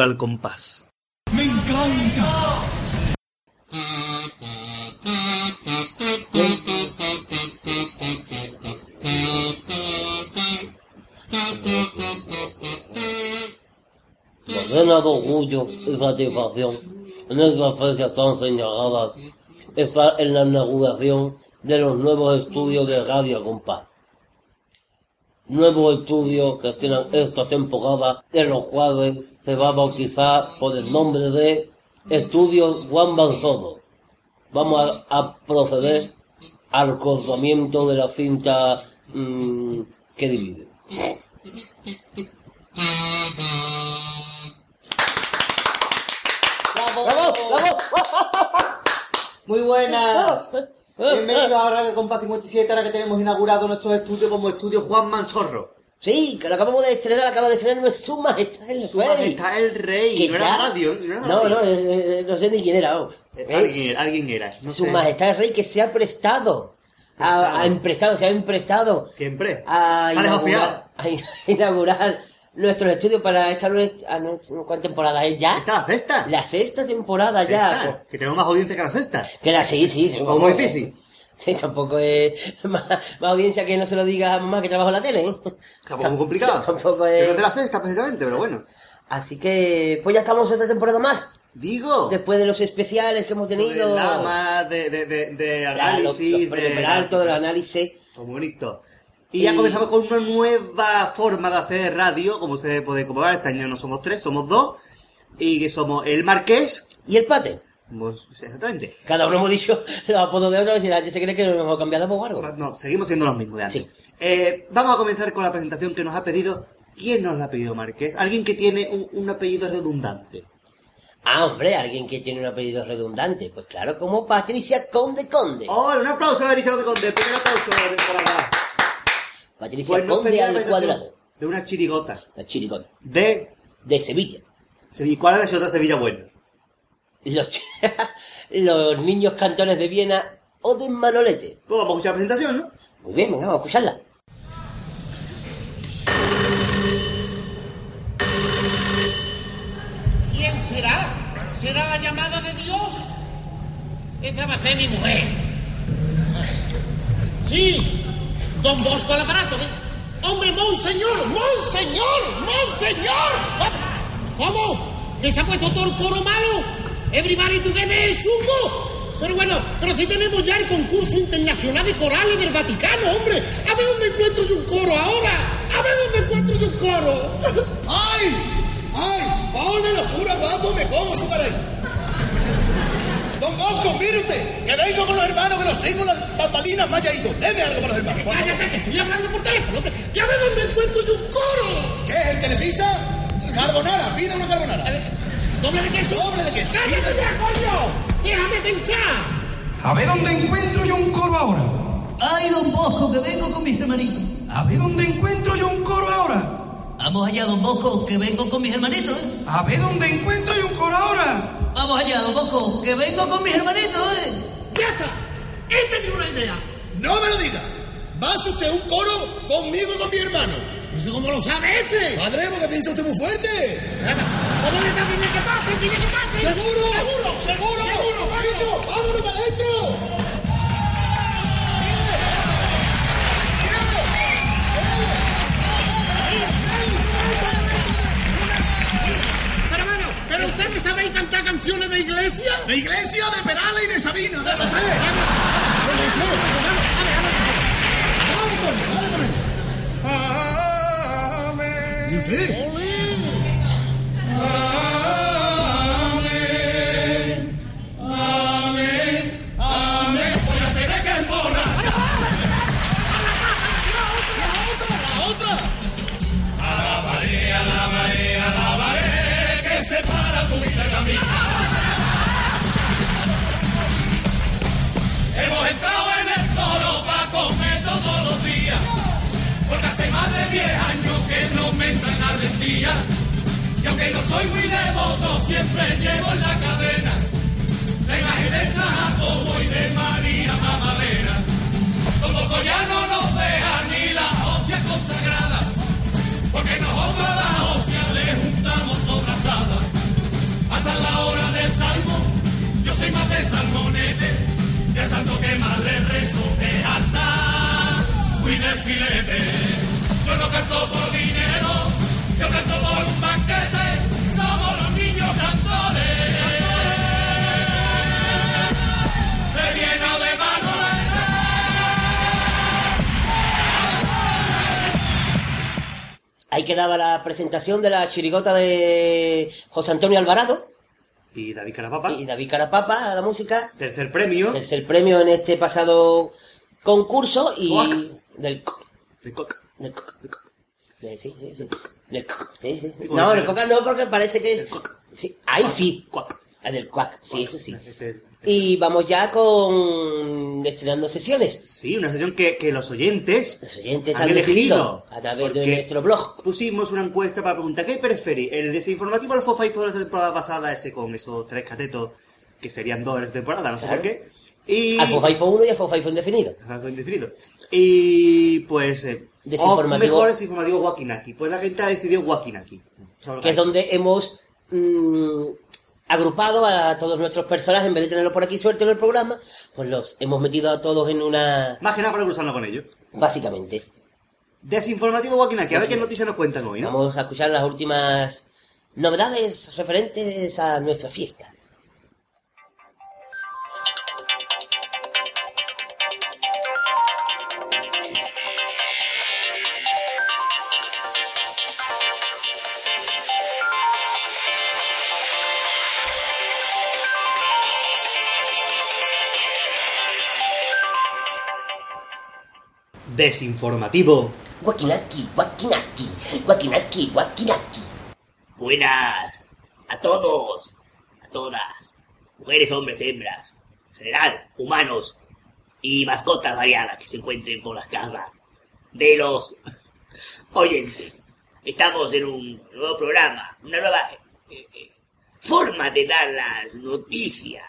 Radio al Compás. ¡Me encanta! llena de orgullo y satisfacción. En estas fechas tan señaladas está en la inauguración de los nuevos estudios de Radio Compás. Nuevos estudios que estrenan esta temporada, en los cuales se va a bautizar por el nombre de Estudios Juan Banzodo. Vamos a, proceder al cortamiento de la cinta mm, que divide. ¡Bravo! ¡Bravo! Muy buenas. Bienvenidos a Radio Compás 57, ahora que tenemos inaugurado nuestro estudio como estudio Juan Mansorro. Sí, que lo acabamos de estrenar, acaba de estrenar no es su majestad el Su rey. majestad el rey. No era radio, no era No, radio. no, eh, eh, no sé ni quién era. oh. Eh, Alguien alguien era. No su sé. majestad el rey que se ha prestado. A, a emprestado, se ha emprestado Siempre. a inaugurar, a inaugurar nuestros estudios para esta nueva... a nu- ¿Cuánta temporada es ya? ¿Esta es la sexta? La sexta temporada ya. Sexta, Que tenemos más audiencia que la sexta. Que la sí, sí. sí, O muy difícil. Sí, tampoco es más, más audiencia que no se lo diga a mamá que trabaja en la tele. ¿eh? Tampoco es muy complicado. Tampoco es... es de la sexta precisamente, pero bueno. Así que, pues ya estamos otra temporada más. Digo. Después de los especiales que hemos de tenido. Lama, de, de, de, de los- análisis, de... alto, del análisis. Muy bonito. Y ya Y- comenzamos con una nueva forma de hacer radio, como ustedes pueden comprobar, este año no somos tres, somos dos, y que somos el Marqués, Y el pate. pues, exactamente, Cada uno hemos dicho los apodos de otro, y si la gente se cree que nos hemos cambiado por algo. no, seguimos siendo los mismos de antes. Sí. Eh, vamos a comenzar con la presentación que nos ha pedido, ¿quién nos la ha pedido Marqués? Alguien que tiene un, un apellido redundante. Ah, hombre, alguien que tiene un apellido redundante. Pues claro, como Patricia Conde Conde. ¡Oh, un aplauso a de Conde! El primer aplauso de temporada. Patricia Pues nos Conde al cuadrado. De una chirigota. La chiricota. De De Sevilla. Sevilla. ¿Cuál es la ciudad de Sevilla buena? Los, ch- los niños cantones de Viena o de Manolete. Pues vamos a escuchar la presentación, ¿no? Muy bien, vamos a escucharla. ¿Quién será? ¿Será la llamada de Dios? Esa va a ser mi mujer. Sí, don Bosco al aparato. ¿eh? Hombre, monseñor, monseñor, monseñor. ¿Cómo? ¿Que se ha puesto todo el coro malo? Everybody together es humo. Pero bueno, pero si tenemos ya el concurso internacional de corales del Vaticano, hombre. A ver dónde encuentro yo un coro ahora. A ver dónde encuentro yo un coro. ¡Ay! ¡Ay! ¡Ole locura, guapo! ¡Me como su pared! Don Bosco, mire usted, que vengo con los hermanos que los tengo las bambalinas más. Deme algo para los hermanos. Cállate, que estoy hablando por teléfono, hombre. Que a ver dónde encuentro yo un coro. ¿Qué es el que le pisa? Carbonara, pida una carbonara. ¿Doble de queso? Doble de queso. ¡Cállate ya, coño! ¡Déjame pensar! A ver dónde encuentro yo un coro ahora. Ay, don Bosco, que vengo con mis hermanitos. A ver dónde encuentro yo un coro ahora. Vamos allá, don Bosco, que vengo con mis hermanitos. ¿eh? A ver dónde encuentro yo un coro ahora. Vamos allá, don Bosco, que vengo con mis hermanitos. ¿eh? ¡Ya está! He tenido una idea. No me lo diga. ¿Va a hacer usted un coro conmigo y con mi hermano? ¿Eso cómo lo sabe este? Padre, porque piensa usted muy fuerte. ¿Cómo le está dile que pase? ¡Dile que pase! ¿Seguro? ¡Seguro! ¿Seguro? ¡Seguro! ¡Vámonos! ¡Vámonos para adentro! ¿Pero ustedes saben cantar canciones de iglesia? De Iglesia, de Perales y de Sabina. De los tres. ¿Y usted? Hemos entrado en el coro para comer todos los días. Porque hace más de 10 años que no me entran ardentía. Y aunque no soy muy devoto, siempre llevo en la cadena la imagen de San Jacobo y de María Mamadera. Como ya no nos deja ni las hostias consagradas. Porque nosotros a las yo soy más de salmonete, el santo que más le rezo es alzar, cuide el filete. Yo no canto por dinero, yo canto por un banquete, somos los niños cantores. Se llena de Ahí quedaba la presentación de la chirigota de José Antonio Alvarado, y David Carapapa. y David Carapapa a la música. Tercer premio. Tercer premio en este pasado concurso y Coac. del co- De Coca. del co- de- sí, sí, sí. Del co- sí, sí, sí. bueno, No, el pero- coca no porque parece que es sí, ahí sí. Cuac. Ah, del cuac, sí, eso sí. Es el- Y vamos ya con estrenando sesiones. Sí, una sesión que, que los oyentes Los oyentes han han elegido. a través de nuestro blog. Pusimos una encuesta para preguntar ¿qué preferís? ¿El desinformativo al Fofaifo de la temporada pasada, ese con esos tres catetos que serían dos en esta temporada, no sé por qué? Y... Alfo Faifo 1 y Alfo Faifo indefinido. Algo indefinido. Y pues... Eh, Desinformativo. o mejor desinformativo Wakinaki. Pues la gente ha decidido Wakinaki. Que es donde hemos mm, agrupado a todos nuestros personajes, en vez de tenerlos por aquí sueltos en el programa, pues los hemos metido a todos en una... Más que nada para cruzarnos con ellos. Básicamente. Desinformativo Wakinaki. A ver qué noticias nos cuentan hoy, ¿no? Vamos a escuchar las últimas novedades referentes a nuestra fiesta. Desinformativo. Wakinaki, wakinaki, wakinaki, wakinaki. Buenas a todos, a todas, mujeres, hombres, hembras, en general, humanos y mascotas variadas que se encuentren por las casas de los oyentes. Estamos en un nuevo programa, una nueva eh, eh, forma de dar las noticias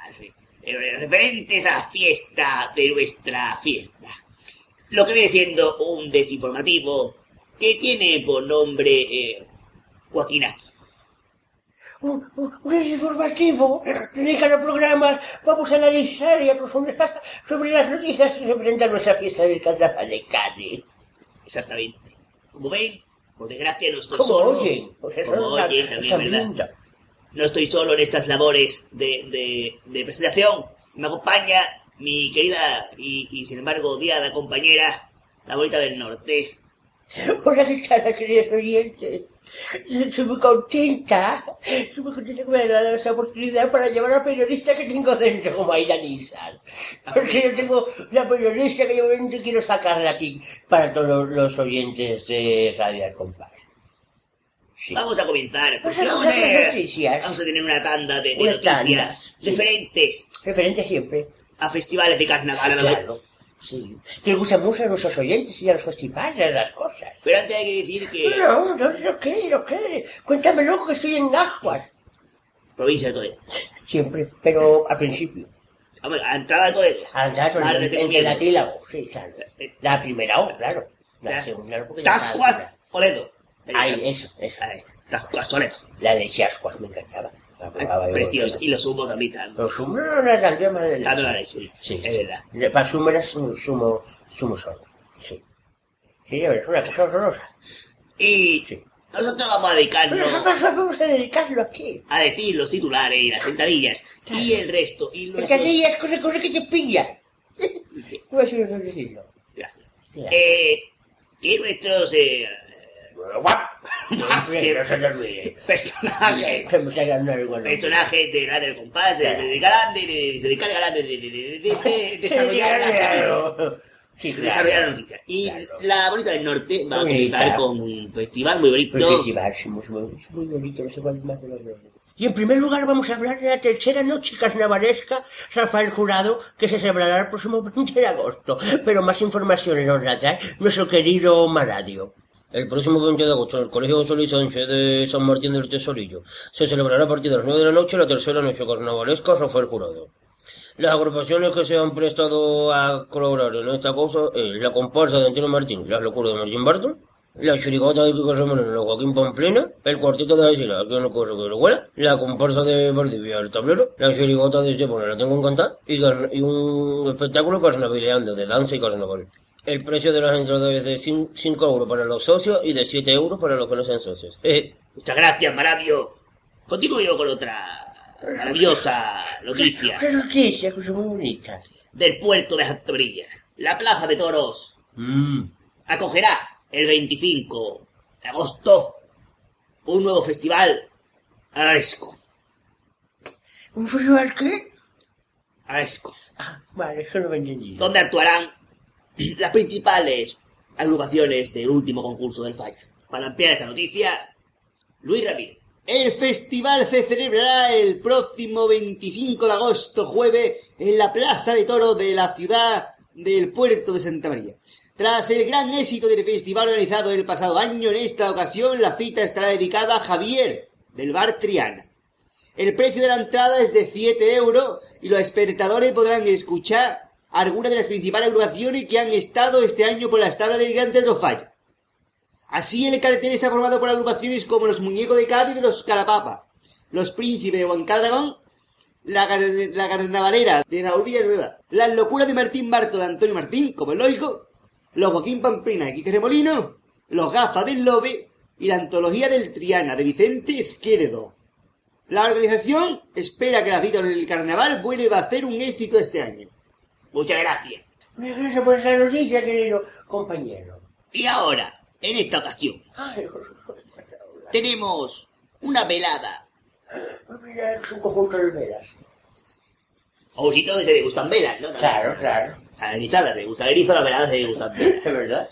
eh, referentes a la fiesta de nuestra fiesta. Lo que viene siendo un desinformativo que tiene por nombre eh, Joaquinaki. Un, un, un informativo dedicado al programa. Vamos a analizar y a profundizar sobre las noticias referentes a nuestra fiesta del carnaval de Cádiz. Exactamente. Como ven, por desgracia no estoy ¿Cómo solo. oyen? Pues eso Como es oyen también, ¿verdad? linda. No estoy solo en estas labores de, de, de presentación. Me acompaña mi querida y, y, sin embargo odiada compañera, la bonita del norte. Hola, ¿qué tal, queridos oyentes? Estoy muy contenta, estoy muy contenta que me hayan dado esta oportunidad para llevar a la periodista que tengo dentro, como Aida Nissan. Porque yo tengo la periodista que llevo dentro y quiero sacarla aquí para todos los oyentes de Radio Al Compás. Sí. Vamos a comenzar. Pues vamos a noticias. vamos a tener una tanda de, de noticias tanda. referentes Referente siempre. A festivales de carnaval. a la vez. Claro. Sí. Que gustan mucho a nuestros oyentes y a los festivales, a las cosas. Pero antes hay que decir que No, no, no. ¿Lo qué? Cuéntamelo que estoy en Ascuas. provincia de Toledo. Siempre, pero al principio. Vamos, a entrada de Toledo. Al dato, Madre, entre, tengo entre miedo. la T y la O, sí, claro. La primera O, claro. La Ya. segunda no, porque Tascuas. Toledo. Ahí, eso, eso. Tascuas, Toledo. La de Chascuas me encantaba. La probaba yo Precioso. Y los humos también están. Los zumos no dan yo más de Dando la leche. leche, Sí, es verdad. sí. Para zumo era zumo, zumo, zumo solo. Sí. Sí, es una cosa horrorosa. Y Sí. nosotros vamos a Pero dedicarnos nosotros vamos a dedicarlo aquí. a decir los titulares y las sentadillas y el resto. Y los Porque aquella es cosa, cosa que te pilla. No es no decirlo. Gracias. Eh, que nuestros eh, Lengua. personajes de del Compás se dedicarán de, de, desarrollar. Sí, claro. Desarrollar las noticias. Y Claro. la bonita del norte va a Bonita. comenzar con un festival muy bonito. Pues festival, sí, muy, muy, bonito, no sé cuál más de los dos. Y en primer lugar vamos a hablar de la tercera noche carnavalesca Rafael Jurado que se celebrará el próximo 20 de agosto. Pero más informaciones nos la trae nuestro querido Maradio. El próximo 20 de agosto en el Colegio José Sánchez de San Martín del Tesorillo se celebrará a partir de las 9 de la noche la tercera noche carnavalesca Rafael Jurado. Las agrupaciones que se han prestado a colaborar en esta cosa es la comparsa de Antonio Martín, las locuras de Martín Barton, la chirigota de Ramón de Joaquín Pamplina, el cuarteto de Asila, que no corre que lo huela, la comparsa de Valdivia, el tablero, la chirigota de Estepona, la tengo en cantar, y, y un espectáculo carnavaleando de danza y carnaval. El precio de los entradores es de 5 euros para los socios y de 7 euros para los que no sean socios. Eh, Muchas gracias, Maravio. Continúo yo con otra maravillosa noticia qué noticia, cosa muy bonita. del puerto de Santa María. La plaza de toros Mm. acogerá el 25 de agosto un nuevo festival araresco. ¿Un festival qué? Araresco. Ah, vale, es que no entendido. donde actuarán las principales agrupaciones del último concurso del Falla. Para ampliar esta noticia, Luis Ramírez. El festival se celebrará el próximo 25 de agosto, jueves, en la Plaza de Toro de la ciudad del puerto de Santa María. Tras el gran éxito del festival organizado el pasado año, en esta ocasión la cita estará dedicada a Javier, del bar Triana. El precio de la entrada es de 7 euros y los espectadores podrán escuchar algunas de las principales agrupaciones que han estado este año por las tablas del gigante de los Falla. Así el cartel está formado por agrupaciones como los Muñecos de Cádiz de los Calapapa, los Príncipes de Juan Carragón, la, la Carnavalera de Raúl Villanueva, las Locuras de Martín Barto de Antonio Martín, como el lógico, los Joaquín Pamplina de Quique Remolino, los Gafas del Lobe y la Antología del Triana de Vicente Izquierdo. La organización espera que la cita en el carnaval vuelva a ser un éxito este año. Muchas gracias. Muchas gracias por esa noticia, querido compañero. Y ahora, en esta ocasión, Ay, tenemos una velada. mira, es un conjunto de velas. O si todos se degustan velas, ¿no? Claro, claro. A la erizada le gusta el erizo, a la velada se degustan velas. Es verdad.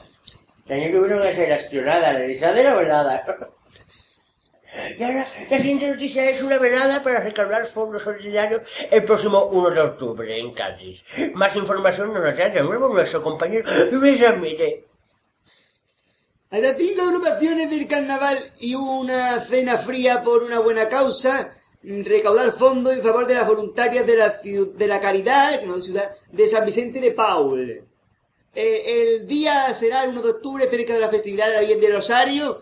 Tenía que uno que ser accionada, la velada. Y la siguiente noticia es una velada para recaudar fondos solidarios el próximo 1 de octubre en Cádiz. Más información nos la trae de nuevo nuestro compañero Luis Ramírez. Cinco agrupaciones del carnaval y una cena fría por una buena causa. Recaudar fondos en favor de las voluntarias de la, de la caridad, no de ciudad, de San Vicente de Paul. Eh, el día será el 1 de octubre, cerca de la festividad de la Virgen del Rosario.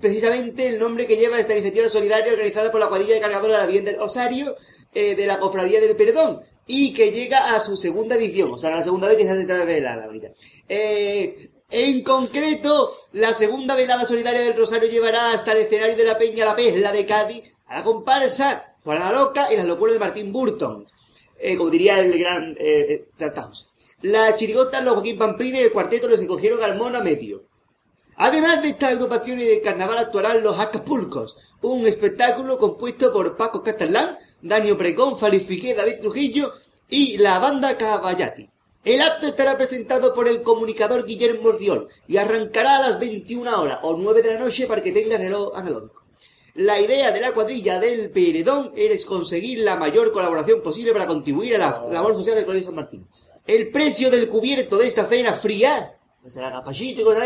Precisamente el nombre que lleva esta iniciativa solidaria organizada por la cuadrilla de cargadores de la Virgen del Rosario eh, de la Cofradía del Perdón y que llega a su segunda edición, o sea, la segunda vez que se hace esta velada bonita. Eh, en concreto, la segunda velada solidaria del Rosario llevará hasta el escenario de la Peña La Pesla de Cádiz a la comparsa Juana la Loca y las locuras de Martín Burton, eh, como diría el gran eh. La chirigota, los Joaquín Pamplina y el cuarteto los que cogieron al mono a medio. Además de estas agrupaciones de carnaval actuarán los Acapulcos, un espectáculo compuesto por Paco Castelán, Danio Precón, Falifique, David Trujillo y la banda Caballati. El acto estará presentado por el comunicador Guillermo Riol y arrancará a las 21 horas o 9 de la noche para que tenga reloj analógico. La idea de la cuadrilla del Peredón es conseguir la mayor colaboración posible para contribuir a la labor social del Colegio San Martín. El precio del cubierto de esta cena fría, que será capachito y cosas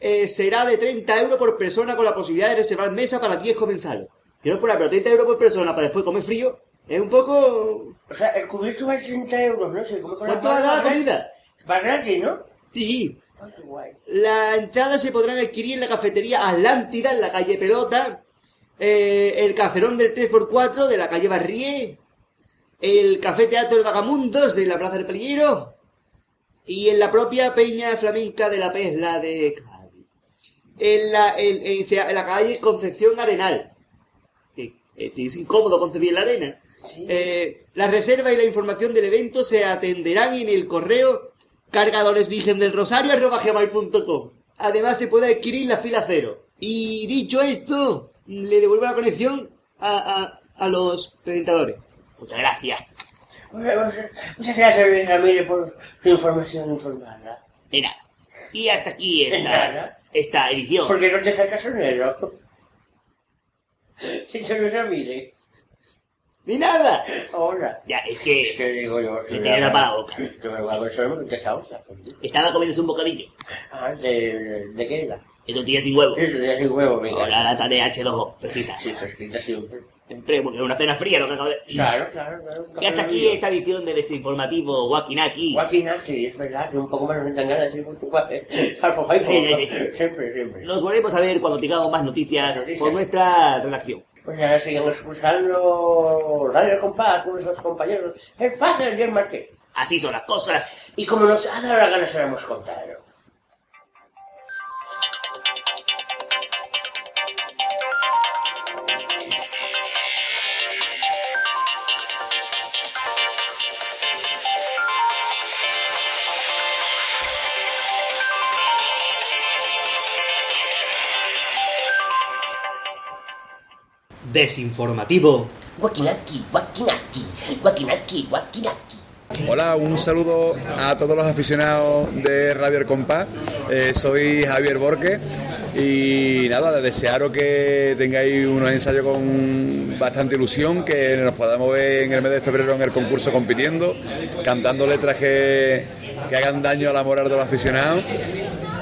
eh, será de 30 euros por persona con la posibilidad de reservar mesa para 10 comensales. Quiero poner, pero 30 euros por persona para después comer frío, es un poco... O sea, el cubierto vale 30 euros, ¿no? Se come con ¿Cuánto va la comida? Va gratis, ¿no? Sí. Qué guay. La entrada se podrán adquirir en la cafetería Atlántida, en la calle Pelota, eh, el cacerón del 3x4 de la calle Barrié, el café teatro del Vagamundos de la Plaza del Pelillero y en la propia Peña Flamenca de la Pesla de. En la, en, en- sea, en la calle Concepción Arenal. Eh, es incómodo concebir la arena. Eh, la reserva y la información del evento se atenderán en el correo cargadoresvirgendelrosario.com. Además se puede adquirir la fila cero. Y dicho esto, le devuelvo la conexión a, a, a los presentadores. Muchas gracias. Muchas gracias, Ramírez, por su información informada. De nada. Y hasta aquí De esta, esta edición. ¿Por qué no te sacas sonero? Señor Luis Ramírez. ¡Ni nada! Hola. Ya, es que ¿Qué digo yo? le tenía la para la boca. Yo me voy a esa otra. Estaba comiéndose un bocadillo. Ah, ¿de, de qué era? De tortillas sin huevo. Eso ya sin huevo, venga. Ahora la lata de H2O, fresquita. Sí, fresquita siempre. Siempre, porque es una cena fría lo que acabo de... Claro, claro, claro. Y hasta aquí esta edición de desinformativo Wakinaki. Guaquinaki, es verdad, que un poco más nos dan ganas, sí, por tu sí. siempre, siempre. Nos volvemos a ver cuando tengamos más noticias Noticias. por nuestra redacción. Pues ahora sigamos escuchando Radio Compás con nuestros compañeros. El padre del Marqués. Así son las cosas Y como nos ha dado la gana, se lo hemos contado. Desinformativo. Guaquinaki, guaquinaki, guaquinaki, guaquinaki. Hola, un saludo a todos los aficionados de Radio El Compás. Eh, soy Javier Borque y nada, de desearos que tengáis unos ensayos con bastante ilusión, que nos podamos ver en el mes de febrero en el concurso compitiendo, cantando letras que, que hagan daño a la moral de los aficionados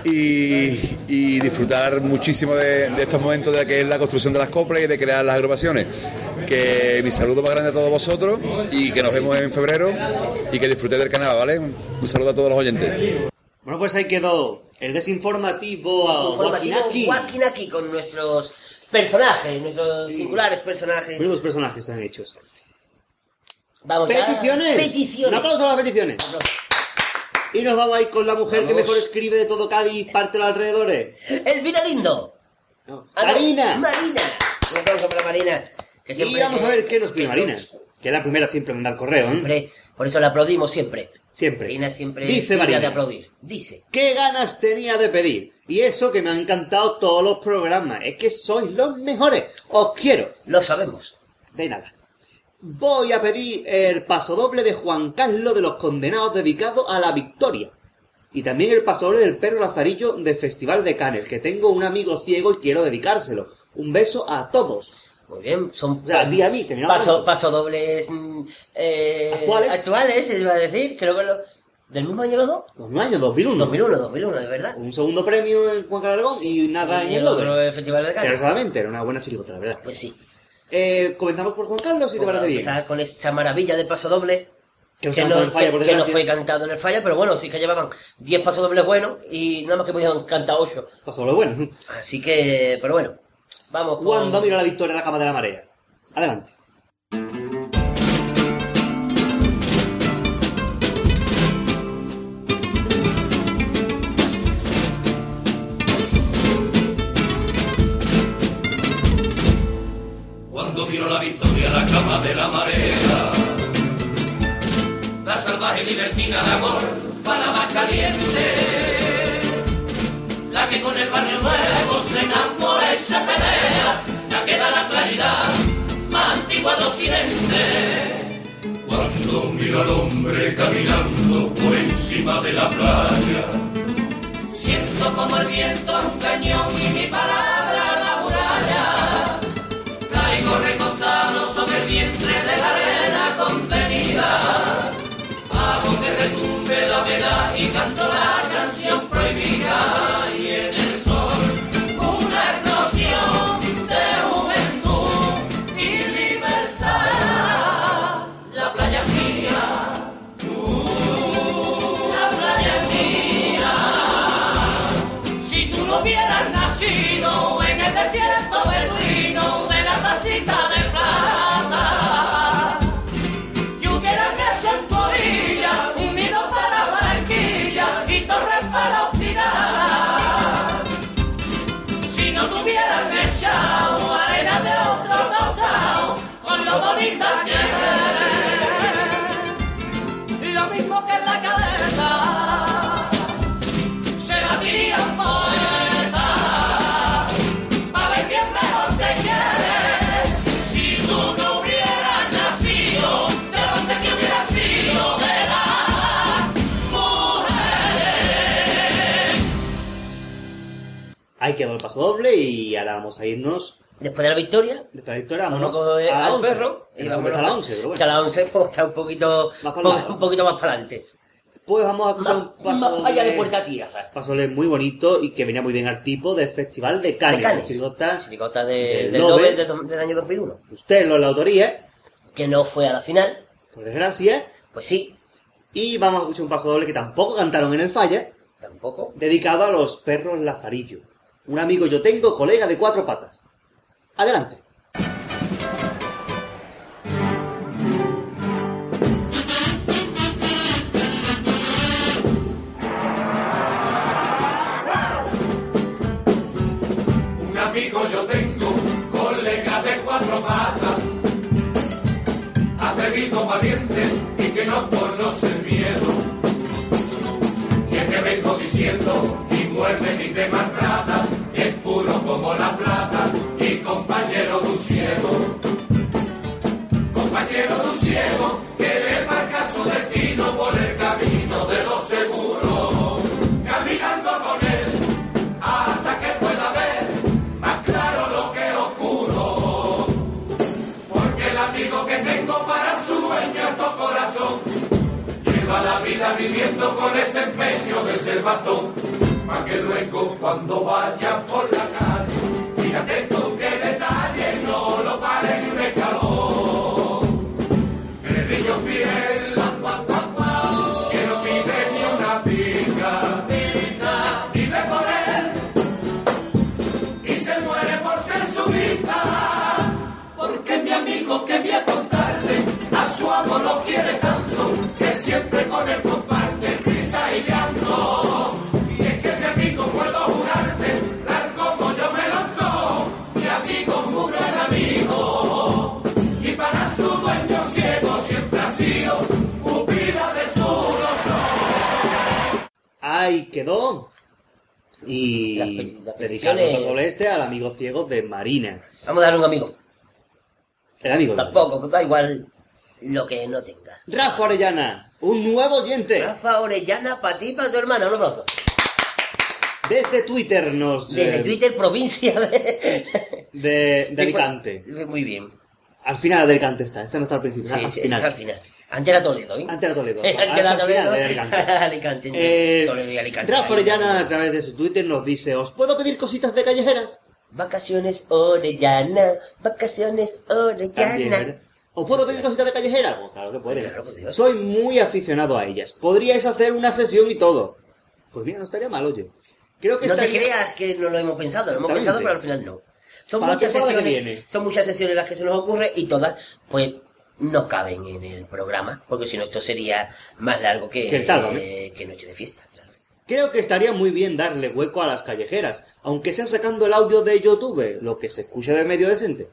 y, y disfrutar muchísimo de, de estos momentos de que es la construcción de las coplas y de crear las agrupaciones. Que mi saludo más grande a todos vosotros y que nos vemos en febrero y que disfrutéis del canal, ¿vale? Un saludo a todos los oyentes. Bueno, pues ahí quedó el desinformativo a Informativo Wakinaki. guaquinaki con nuestros personajes, nuestros singulares personajes. Menudos personajes están hechos. Vamos ya. Peticiones. Peticiones. Un aplauso a las peticiones. Y nos vamos a ir con la mujer que mejor escribe de todo Cádiz, parte de los alrededores. Elvira Lindo. No, Ah, no, Marina. Marina. Un aplauso para Marina. Que Y vamos que- a ver qué nos pide Marina. Que es la primera siempre en mandar correo, ¿eh? Siempre, por eso la aplaudimos siempre. Siempre. Marina siempre Dice Marina. de aplaudir. Dice. ¿Qué ganas tenía de pedir? Y eso que me han encantado todos los programas. Es que sois los mejores. Os quiero. Lo sabemos. De nada. Voy a pedir el paso doble de Juan Carlos de los Condenados dedicado a la victoria. Y también el paso doble del perro Lazarillo de Festival de Cannes, que tengo un amigo ciego y quiero dedicárselo. Un beso a todos. Muy bien, son O sea, a mí, paso, pronto. paso dobles mm, eh, ¿Actuales? actuales, iba a decir, creo que lo, del mismo año los dos. Los años 2001. 2001, 2001, de verdad. Un segundo premio en Juan Carlos y nada en Y el el otro Festival de Cannes. Exactamente, era una buena chirigota, la verdad. Pues sí. Eh, comentamos por Juan Carlos, si te a parece bien. con esta maravilla de paso doble. Que no que falla, que- que fue cantado en el falla, pero bueno, sí que llevaban 10 pasos dobles buenos y nada más que pudieron cantar 8. Paso doble bueno. Así que, pero bueno, vamos con... Cuando mira la victoria en la cama de la marea. Adelante. La cama de la marea, la salvaje libertina, la golfa, la más caliente, la que con el barrio nuevo se enamora y se pelea, ya queda la claridad, más antigua de occidente. Cuando miro al hombre caminando por encima de la playa, siento como el viento un cañón y mi palabra vientre de la arena contenida. Hago que retumbe la vela y canto la Ahí quedó el paso doble y ahora vamos a irnos. Después de la victoria, Después de la victoria, vamos a al 11. perro. Y vamos a la 11, pero bueno. la 11 pues, está un poquito, Más po- lado. un poquito más para adelante. Pues vamos a escuchar un paso más allá de puerta tierra. Paso doble muy bonito y que venía muy bien al tipo del Festival de Cannes. De. Chirigota. Chirigota de- del del Nobel. Nobel de del año 2001. Usted lo la autoría, Que no fue a la final. por desgracia. Pues sí, Y vamos a escuchar un paso doble que tampoco cantaron en el falla, tampoco. dedicado a los perros Lazarillo. Un amigo yo tengo, colega de cuatro patas. Adelante. A darle un amigo. El amigo Tampoco, da igual lo que no tenga. Rafa Orellana, un nuevo oyente. Rafa Orellana, para ti, para tu hermana, un abrazo. Desde Twitter nos... Desde eh, Twitter, provincia de... De, de Alicante. Muy bien. Al final de Alicante está, este no está al principio, Sí, al sí, final. es al final. Antes era Toledo, ¿eh? Antes era Toledo. Antes era Toledo. Alicante. Alicante. Eh, Toledo y Alicante. Rafa. Orellana a través de su Twitter nos dice, ¿os puedo pedir cositas de callejeras? Vacaciones Orellana, vacaciones Orellana. ¿Os puedo pedir cositas de callejeras? Pues claro que. Claro. Soy muy aficionado a ellas. Podríais hacer una sesión y todo. Pues mira, no estaría mal, oye. Creo que No te creas que no lo hemos pensado, lo hemos pensado, pero al final no. Son Para muchas sesiones, viene. son muchas sesiones las que se nos ocurre y todas, pues, no caben en el programa, porque si no esto sería más largo que, Que el Sálvame. eh, que Noche de Fiesta. Creo que estaría muy bien darle hueco a las callejeras, aunque sea sacando el audio de YouTube, lo que se escucha de medio decente.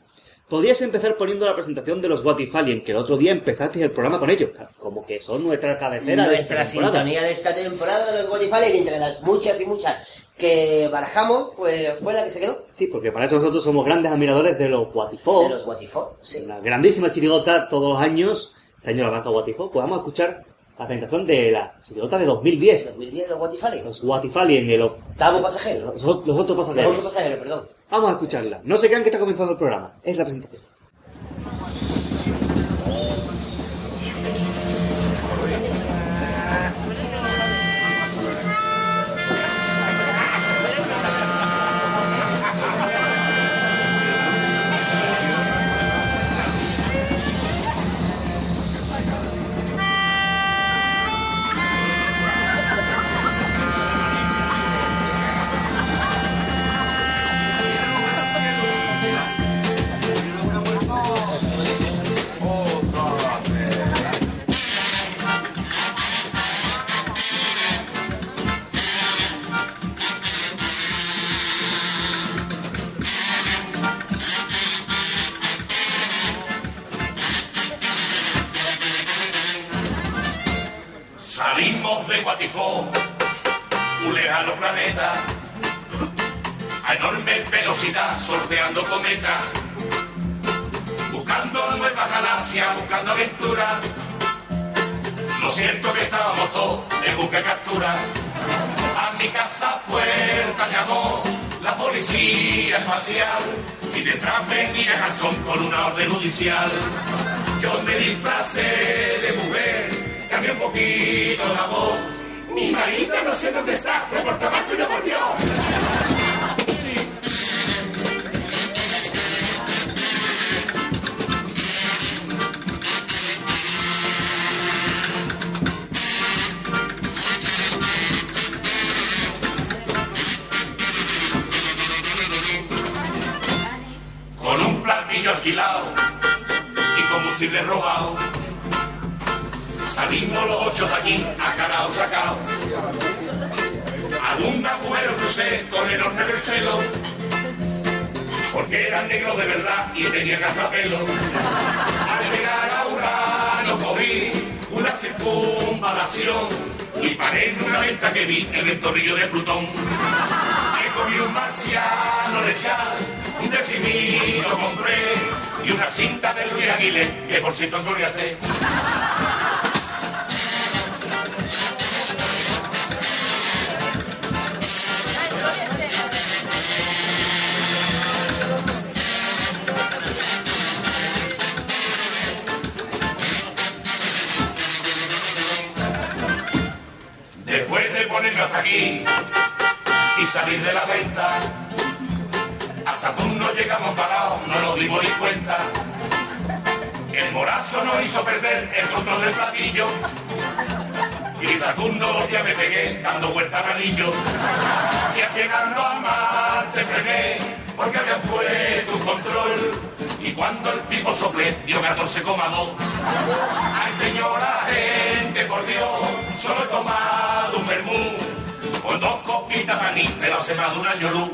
Podrías empezar poniendo la presentación de los What If Alien, que el otro día empezasteis el programa con ellos. Como que son nuestra cabecera de esta temporada. sintonía de esta temporada de los Spotify, y entre las muchas y muchas que barajamos, pues fue la que se quedó. Sí, porque para eso nosotros somos grandes admiradores de los What If. De los What If sí. Una grandísima chirigota todos los años. Este año la marca What If. Pues vamos a escuchar la presentación de la chirigota de 2010. 2010 los What If Alien. Los What If Alien, el- Octavo pasajero. los, los otros Los pasajeros. otros pasajeros, perdón. Vamos a escucharla. No se crean que está comenzando el programa. Es la presentación. Un lejano planeta, a enorme velocidad sorteando cometas, buscando nuevas galaxias, buscando aventuras. Lo cierto que estábamos todos en busca de captura. A mi casa puerta llamó la policía espacial y detrás venía Garzón con una orden judicial. Yo me disfracé de mujer, cambié un poquito la voz. Mi marido no sé dónde está, fue por tabaco y no volvió. Con un platillo alquilado y combustible robado. Salimos los ocho de allí, a carao sacao. Algún agujero crucé con enorme recelo. Porque eran negros de verdad y tenían gafapelo. Al llegar a Urano cogí circunvalación y paré en una venta que vi en el torrillo de Plutón. Me comí un marciano de chal, un decimilo compré y una cinta de Luis Aguilé que por cierto engorriaste. Hasta aquí y salir de la venta, a Saturno llegamos parados, no nos dimos ni cuenta. El morazo nos hizo perder el control del platillo. Y Saturno ya me pegué dando vueltas al anillo. Y al llegando a Marte frené, porque habían puesto un control. Y cuando el pipo soplé, dio 14,2. Ay, señora gente, por Dios, solo he tomado un vermú. Con dos copitas de anís, pero hace de un año luz.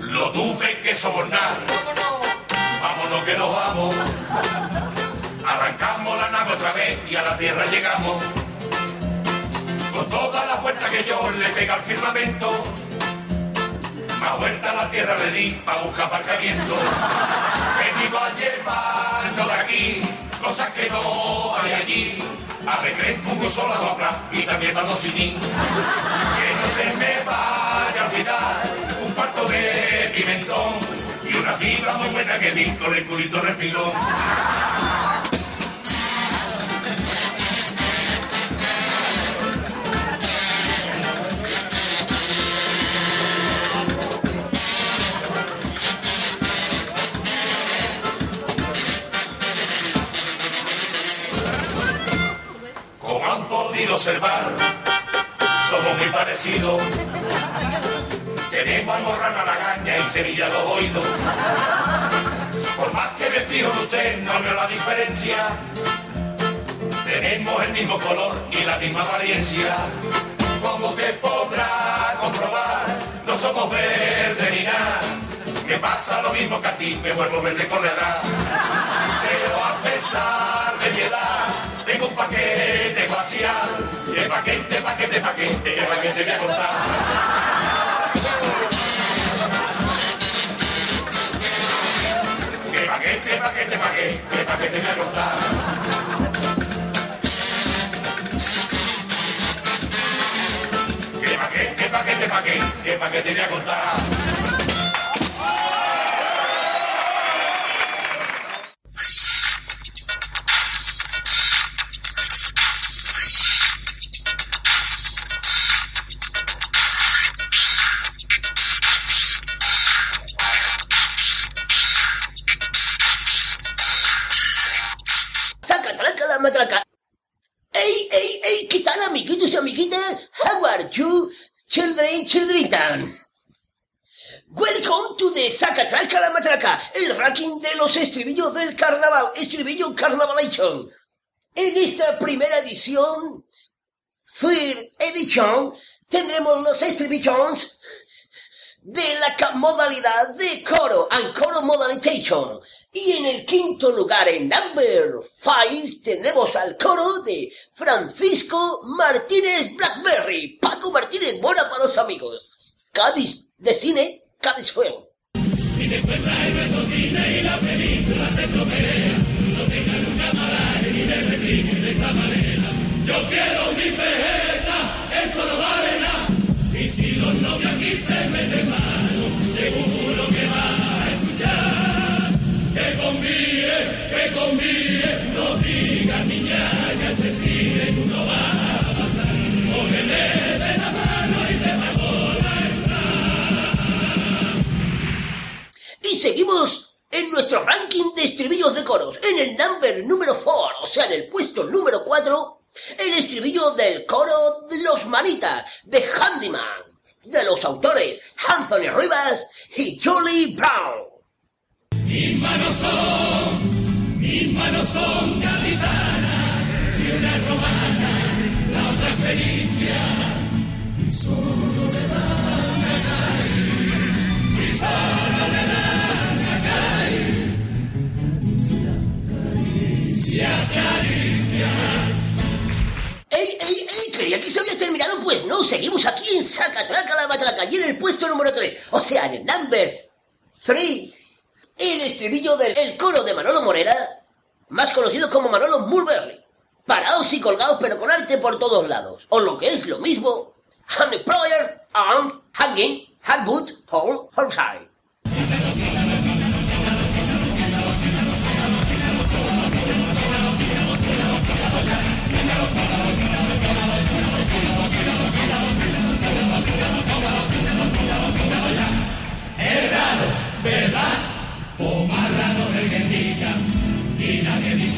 Lo tuve que sobornar. Vámonos que nos vamos. Arrancamos la nave otra vez y a la tierra llegamos. Con toda la vuelta que yo le pega al firmamento. Más vuelta a la tierra le di para buscar aparcamiento. Que me iba a llevarnos de aquí, cosas que no hay allí. A recreen fungoso la dobla y también para los sinin. Que no se me vaya a olvidar un cuarto de pimentón y una fibra muy buena que di con el culito respirón. Observar, somos muy parecidos. Tenemos almorrana la gaña y Sevilla los oídos. Por más que me fijo en usted, no veo la diferencia. Tenemos el mismo color y la misma apariencia. Como usted podrá comprobar, no somos verdes ni nada. Me pasa lo mismo que a ti, me vuelvo verde con la edad. Pero a pesar de mi edad, un paquete facial. El paquete, paquete, paquete, el paquete voy a contar. Que paquete, paquete, paquete, que paquete voy a contar. Que paquete, paquete, paquete, que paquete voy a contar. En esta primera edición, third edition, tendremos los estribillos de la modalidad de coro and coro modalization. Y en el quinto lugar, en number five, tenemos al coro de Francisco Martínez Blackberry. Paco Martínez, buena para los amigos. Cádiz de cine, Cádiz Fuego. Yo quiero mi pejeta, esto no vale nada. Y si los novios aquí se meten mano, seguro que va a escuchar. Que convíe, que convíe, no digas niña, ya te sigue, tú no vas a pasar. Cógele de la mano y te pago la Y seguimos en nuestro ranking de estribillos de coros. En el number número 4, o sea, en el puesto número 4, el estribillo del coro de los manitas, de Handyman, de los autores Anthony Rivas y Julie Brown. Mis manos son, mis manos son gaditanas, si una es romana, la otra es felicia. Y solo le dan a caer, y solo le dan a caer. Caricia, caricia. ¡Ey, ey, ey! Creía que se había terminado, pues no, seguimos aquí en Sacatraca la Matraca y en el puesto número 3, o sea, en el number 3, el estribillo del el coro de Manolo Morera, más conocido como Manolo Mulberry. Parados y colgados, pero con arte por todos lados, o lo que es lo mismo, Unemployer, Armed, Hanging, Handboot, Hole, Hornside.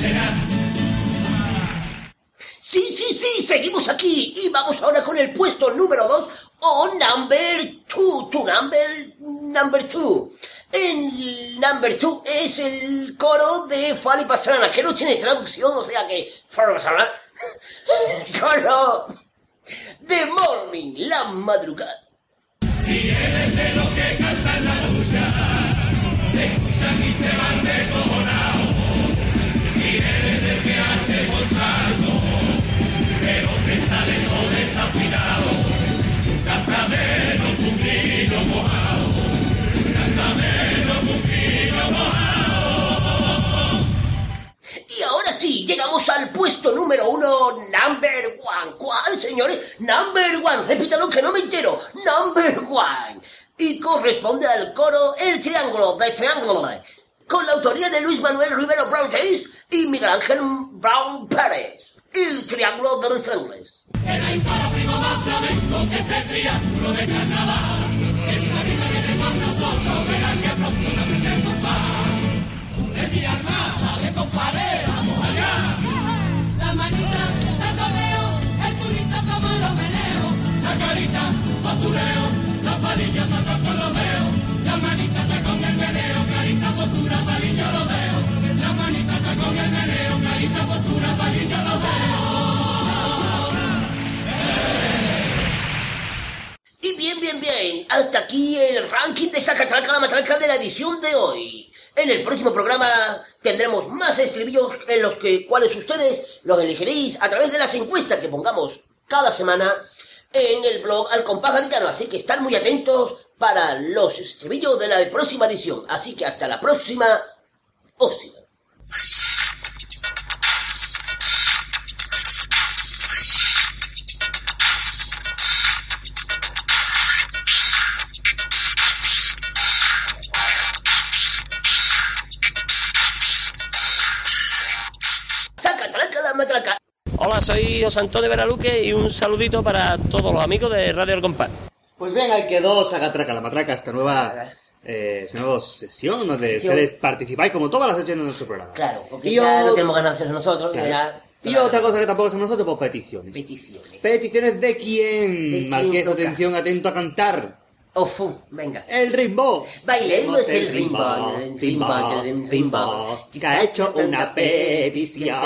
Nada. Sí, sí, sí, seguimos aquí y vamos ahora con el puesto número 2 o number 2, tu number number 2. El number 2 es el coro de Fanny Pastrana, que no tiene traducción, o sea que Fanny Pastrana, el coro de Morning, la madrugada. Si eres de los que cantan Un un. Y ahora sí, llegamos al puesto número uno, number one. ¿Cuál, señores? Number one. Repítalo que no me entero. Number one. Y corresponde al coro El Triángulo de Triángulo, con la autoría de Luis Manuel Rivero Brown y Miguel Ángel Brown Pérez. El Triángulo de los Triángulos. Era imparable más flamenco que triángulo de carnaval. Aquí el ranking de Sacatraca la Matraca de la edición de hoy. En el próximo programa tendremos más estribillos en los que, cuales ustedes los elegiréis a través de las encuestas que pongamos cada semana en el blog Al Compás Gaditano. Así que están muy atentos para los estribillos de la próxima edición. Así que hasta la próxima. Ósima. Soy José Antonio Veraluque y un saludito para todos los amigos de Radio El Compás. Pues bien, ahí quedó Sagatraca, la matraca, esta nueva, eh, esta nueva sesión donde Sesión. ustedes participáis como todas las sesiones de nuestro programa. Claro, porque Y ya yo- no tenemos ganas de hacer nosotros. Claro. ya- Y otra cosa que tampoco hacemos nosotros, pues peticiones. Peticiones. Peticiones de quién. quién Marqués, toca? atención, atento a cantar. Ofu, venga. El rimbo. Bailemos el el rimbo, el rimbo, el que ha hecho una petición.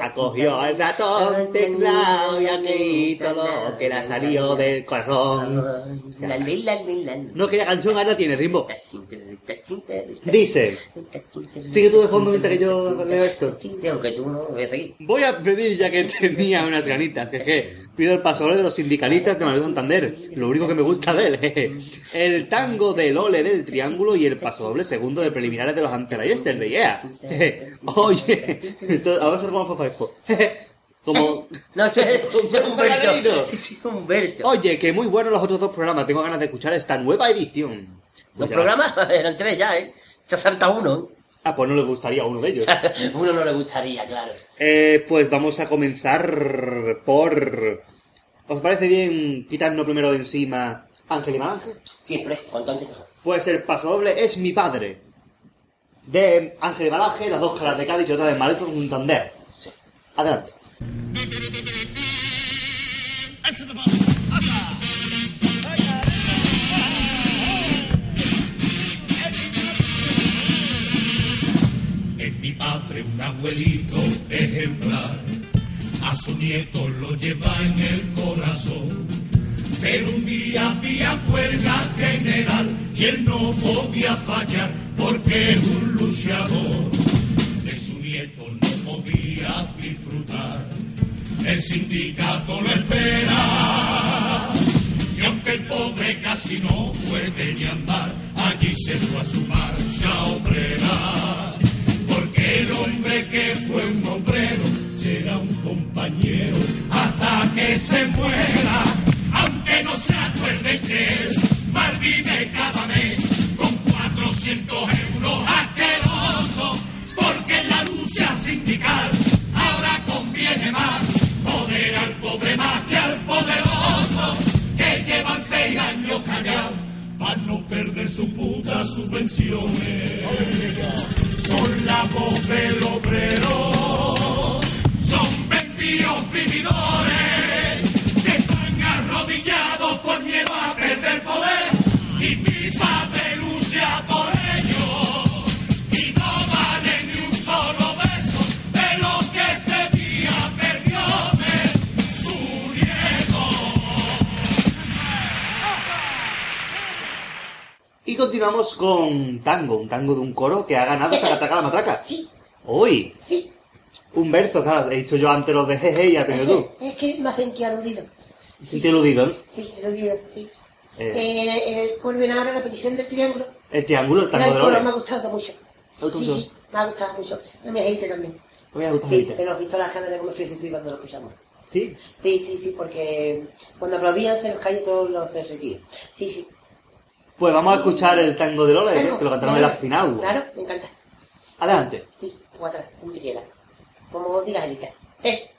Acogió al ratón teclado y escrito lo que le ha salido del corazón. La, la, la, la, la. No quería canción, ahora tiene rimbo. Dice, sigue tú de fondo mientras que yo leo esto. Voy a pedir, ya que tenía unas ganitas, jeje. Pido el paso de los sindicalistas de Manuel Santander. Lo único que me gusta de él, jeje. El tango del ole del triángulo y el paso doble segundo de preliminares de los antelayestes, de yeah. Jeje. Oye, esto, ahora se a hacer esto. Como... No sé, Humberto. Sí, Humberto. Oye, que muy buenos los otros dos programas. Tengo ganas de escuchar esta nueva edición. Los Pues ya- programas eran tres ya, ¿eh? Se salta uno. Ah, pues no le gustaría a uno de ellos. uno no le gustaría, claro. Eh, pues vamos a comenzar por... ¿Os parece bien quitarnos primero de encima Ángel y Malange? Siempre, cuanto antes mejor. Pues el paso doble es mi padre. De Ángel y Malange, las dos caras de Cádiz y otra de Maleto Santander. Adelante. Padre, un abuelito ejemplar. A su nieto lo lleva en el corazón. Pero un día había huelga general y él no podía fallar porque es un luchador. De su nieto no podía disfrutar. El sindicato lo espera. Y aunque el pobre casi no puede ni andar, allí se fue a su marcha obrera. El hombre que fue un obrero será un compañero hasta que se muera. Aunque no se acuerde que él malvive cada mes con 400 euros asqueroso. Porque en la lucha sindical ahora conviene más joder al pobre más que al poderoso que llevan seis años callados no perder su puta subvenciones. Son la voz del obrero, son vendidos vividores que están arrodillados por miedo a perder poder Y continuamos con tango, un tango de un coro que ha ganado Sacataca la matraca. Sí. Hoy. Sí. Un verso, claro, he dicho yo antes los de jeje y ya tengo tú. Es que me hacen que aludido. Sentí eludido, ¿eh? Sí, aludido, sí. Eh, Eh, en el coro viene ahora la petición del triángulo. el triángulo, el tango de el coro, me ha gustado mucho. ¿Te Sí, mucho? sí, me ha gustado mucho. A mi gente también. Me ha gustado Sí, gente. se nos visto las ganas de comer frisbee cuando lo escuchamos. ¿Sí? Sí, sí, sí, porque cuando aplaudían se nos caían todos los de retiro. Sí, sí. Pues vamos a escuchar el tango de Tango, que lo cantaron en la final. Claro, me encanta. Adelante. Sí, tú atrás, como quieras. Como digas, Elita. Eh.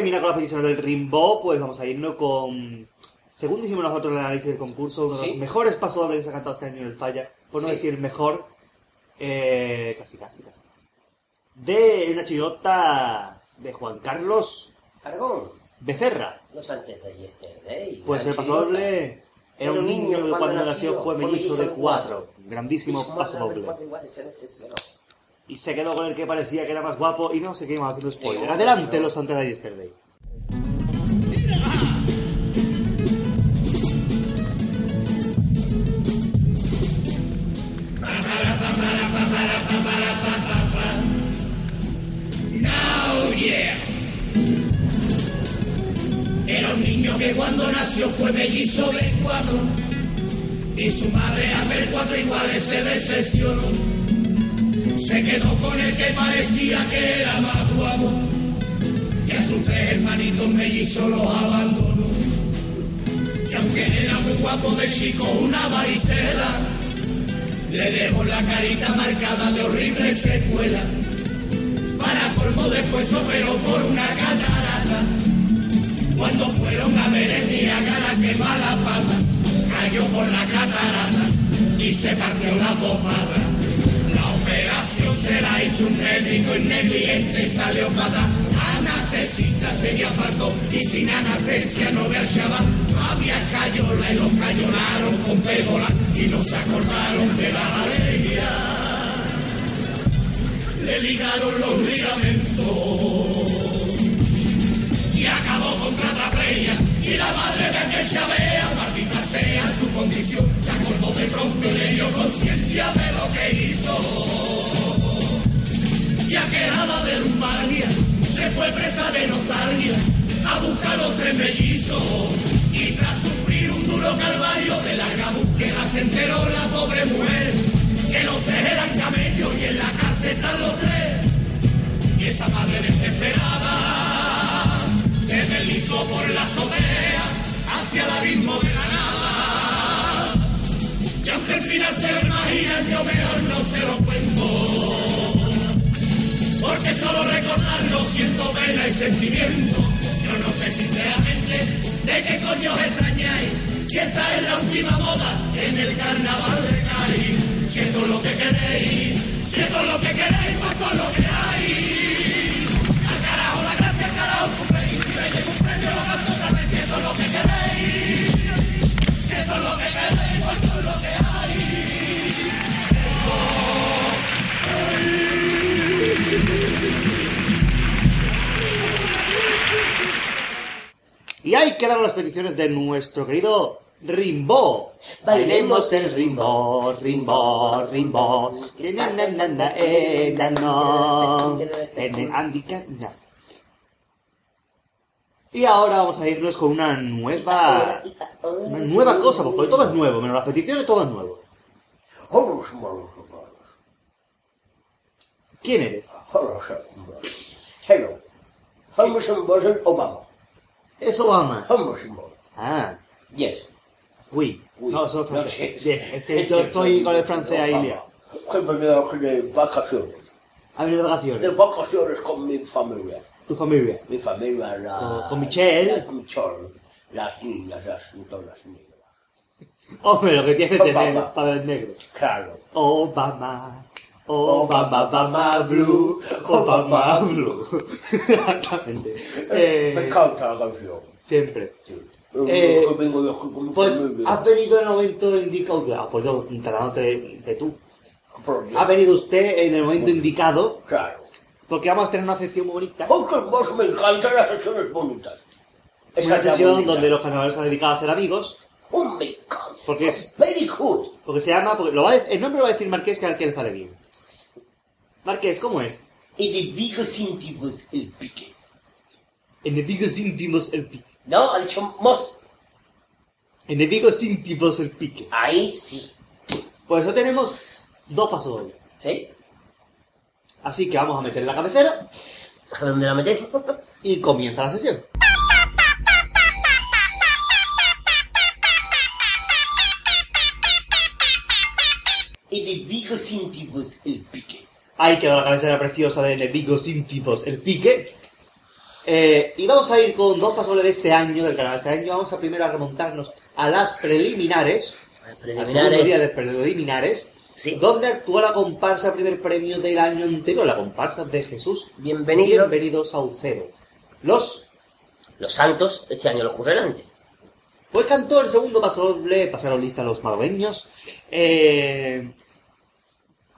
Terminar con las peticiones del Rimbo, pues vamos a irnos con... Según dijimos nosotros en el análisis del concurso, uno de los Sí. mejores pasodobles que se ha cantado este año en el Falla, por no Sí. decir mejor, eh, casi, casi, casi, casi. De una chirota de Juan Carlos Aragón. Becerra. Los antes de yesterday. Pues el paso doble era un niño que cuando nació fue mellizo de cuatro. Grandísimo paso doble. Y se quedó con el que parecía que era más guapo y no seguimos haciendo spoiler. Adelante los antes de yesterday. Now yeah. Era un niño que cuando nació fue mellizo de cuatro y su madre a ver cuatro iguales se decepcionó. Se quedó con el que parecía que era más guapo y a sus tres hermanitos mellizos los abandonó. Y aunque era muy guapo de chico, una varicela, le dejó la carita marcada de horrible secuela. Para colmo después operó por una catarata. Cuando fueron a ver el Niágara que mala pata, cayó por la catarata y se partió la pomada. Operación se la hizo un médico y salió fatal. Anestesista se faltó y sin anestesia no verchaba. Había cayola y los cayolaron con pergola y no se acordaron de la alegría. Le ligaron los ligamentos y acabó con playa y la madre de que Chabea, sea su condición, se acordó de pronto y le dio conciencia de lo que hizo. Y aquejada de lumbalgia, se fue presa de nostalgia a buscar los tres mellizos. Y tras sufrir un duro calvario de larga búsqueda se enteró la pobre mujer que los tres eran camellos y en la cárcel están los tres. Y esa madre desesperada se deslizó por la azotea hacia el abismo de la. Aunque al final se lo imaginan, yo mejor no se lo cuento. Porque solo recordarlo siento pena y sentimiento. Yo no sé sinceramente de qué coño os extrañáis. Si esta es la última moda en el carnaval de Cádiz. Si esto es lo que queréis, si esto es lo que queréis, pues con lo que hay. Y ahí quedaron las peticiones de nuestro querido Rimbo. Bailemos el rimbo, rimbo, rimbo. Y ahora vamos a irnos con una nueva... Una nueva cosa, porque todo es nuevo, menos las peticiones, todo es nuevo. ¿Quién eres? Hello. Boston Obama. Es Obama. Homerson Ah, Yes. oui. No, es otro. No. Yes, es que yo estoy con el francés ahí liado. Que he venido de vacaciones. Ha venido de vacaciones. De vacaciones con mi familia. Tu familia. Mi familia, la... Con- con Michelle. la- Michelle, las niñas, las, todas las niñas. Hombre, lo que tiene que tener para ver negro. Claro. Obama. Obama, Obama Blue. Obama Blue. Exactamente. me Eh, encanta la canción. siempre. Eh, Eh, Pues has venido en el momento indicado. Ah, pues yo, tratándote de, tú. Ha venido usted en el momento indicado. Claro. Porque vamos a tener una sección muy bonita. Porque vos me encantan las secciones bonitas. Una es la sesión bonita. donde los carnavales se dedican a ser amigos. Oh my God. Porque es. Very good. Porque se llama. Porque lo va a- el nombre lo va a decir Marqués que al que le sale bien. Marqués, ¿cómo es? Enemigos íntimos el pique. Enemigos íntimos el pique. No, ha dicho mos. Enemigos íntimos el pique. Ahí sí. Por eso tenemos dos pasos dobles. ¿Sí? Así que vamos a meter la cabecera. ¿A dónde la metes? Y comienza la sesión. Enemigos íntimos el pique. Ahí quedó la cabecera preciosa de enemigos íntimos el pique. Eh, y vamos a ir con dos pasos dobles de este año, del canal de este año. Vamos a primero a remontarnos a las preliminares. Al segundo día de preliminares. Donde actúa la comparsa primer premio del año anterior, la comparsa de Jesús. Bienvenido. Bienvenidos a Ucero. Los Los Santos este año los currelantes. Pues cantó el segundo paso doble, pasaron lista los malagueños, eh,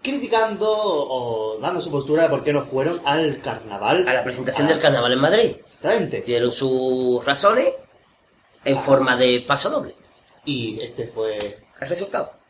criticando o dando su postura de por qué no fueron al carnaval. A la presentación del carnaval en Madrid. Exactamente. Dieron sus razones en forma de paso doble. Y este fue el resultado.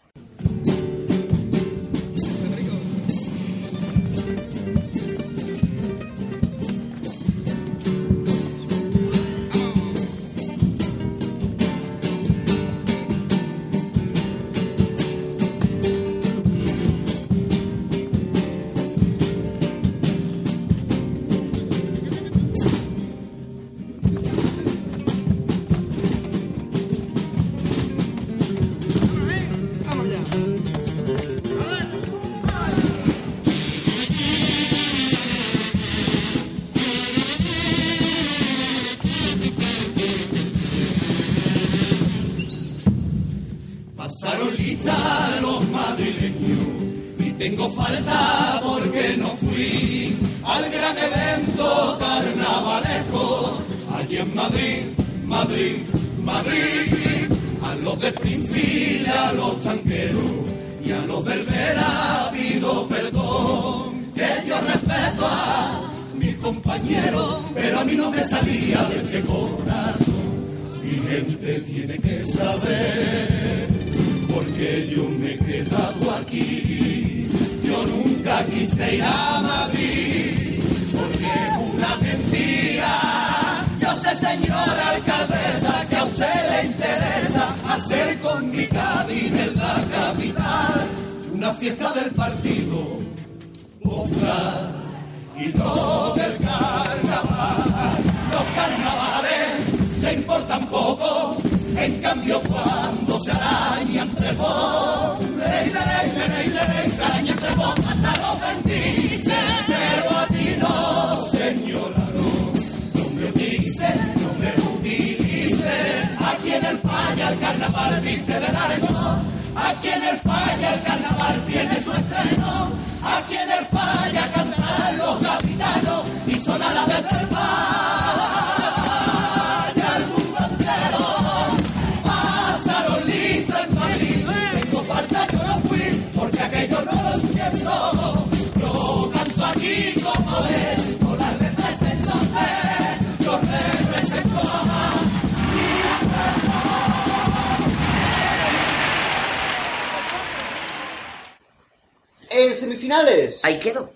Ahí quedó.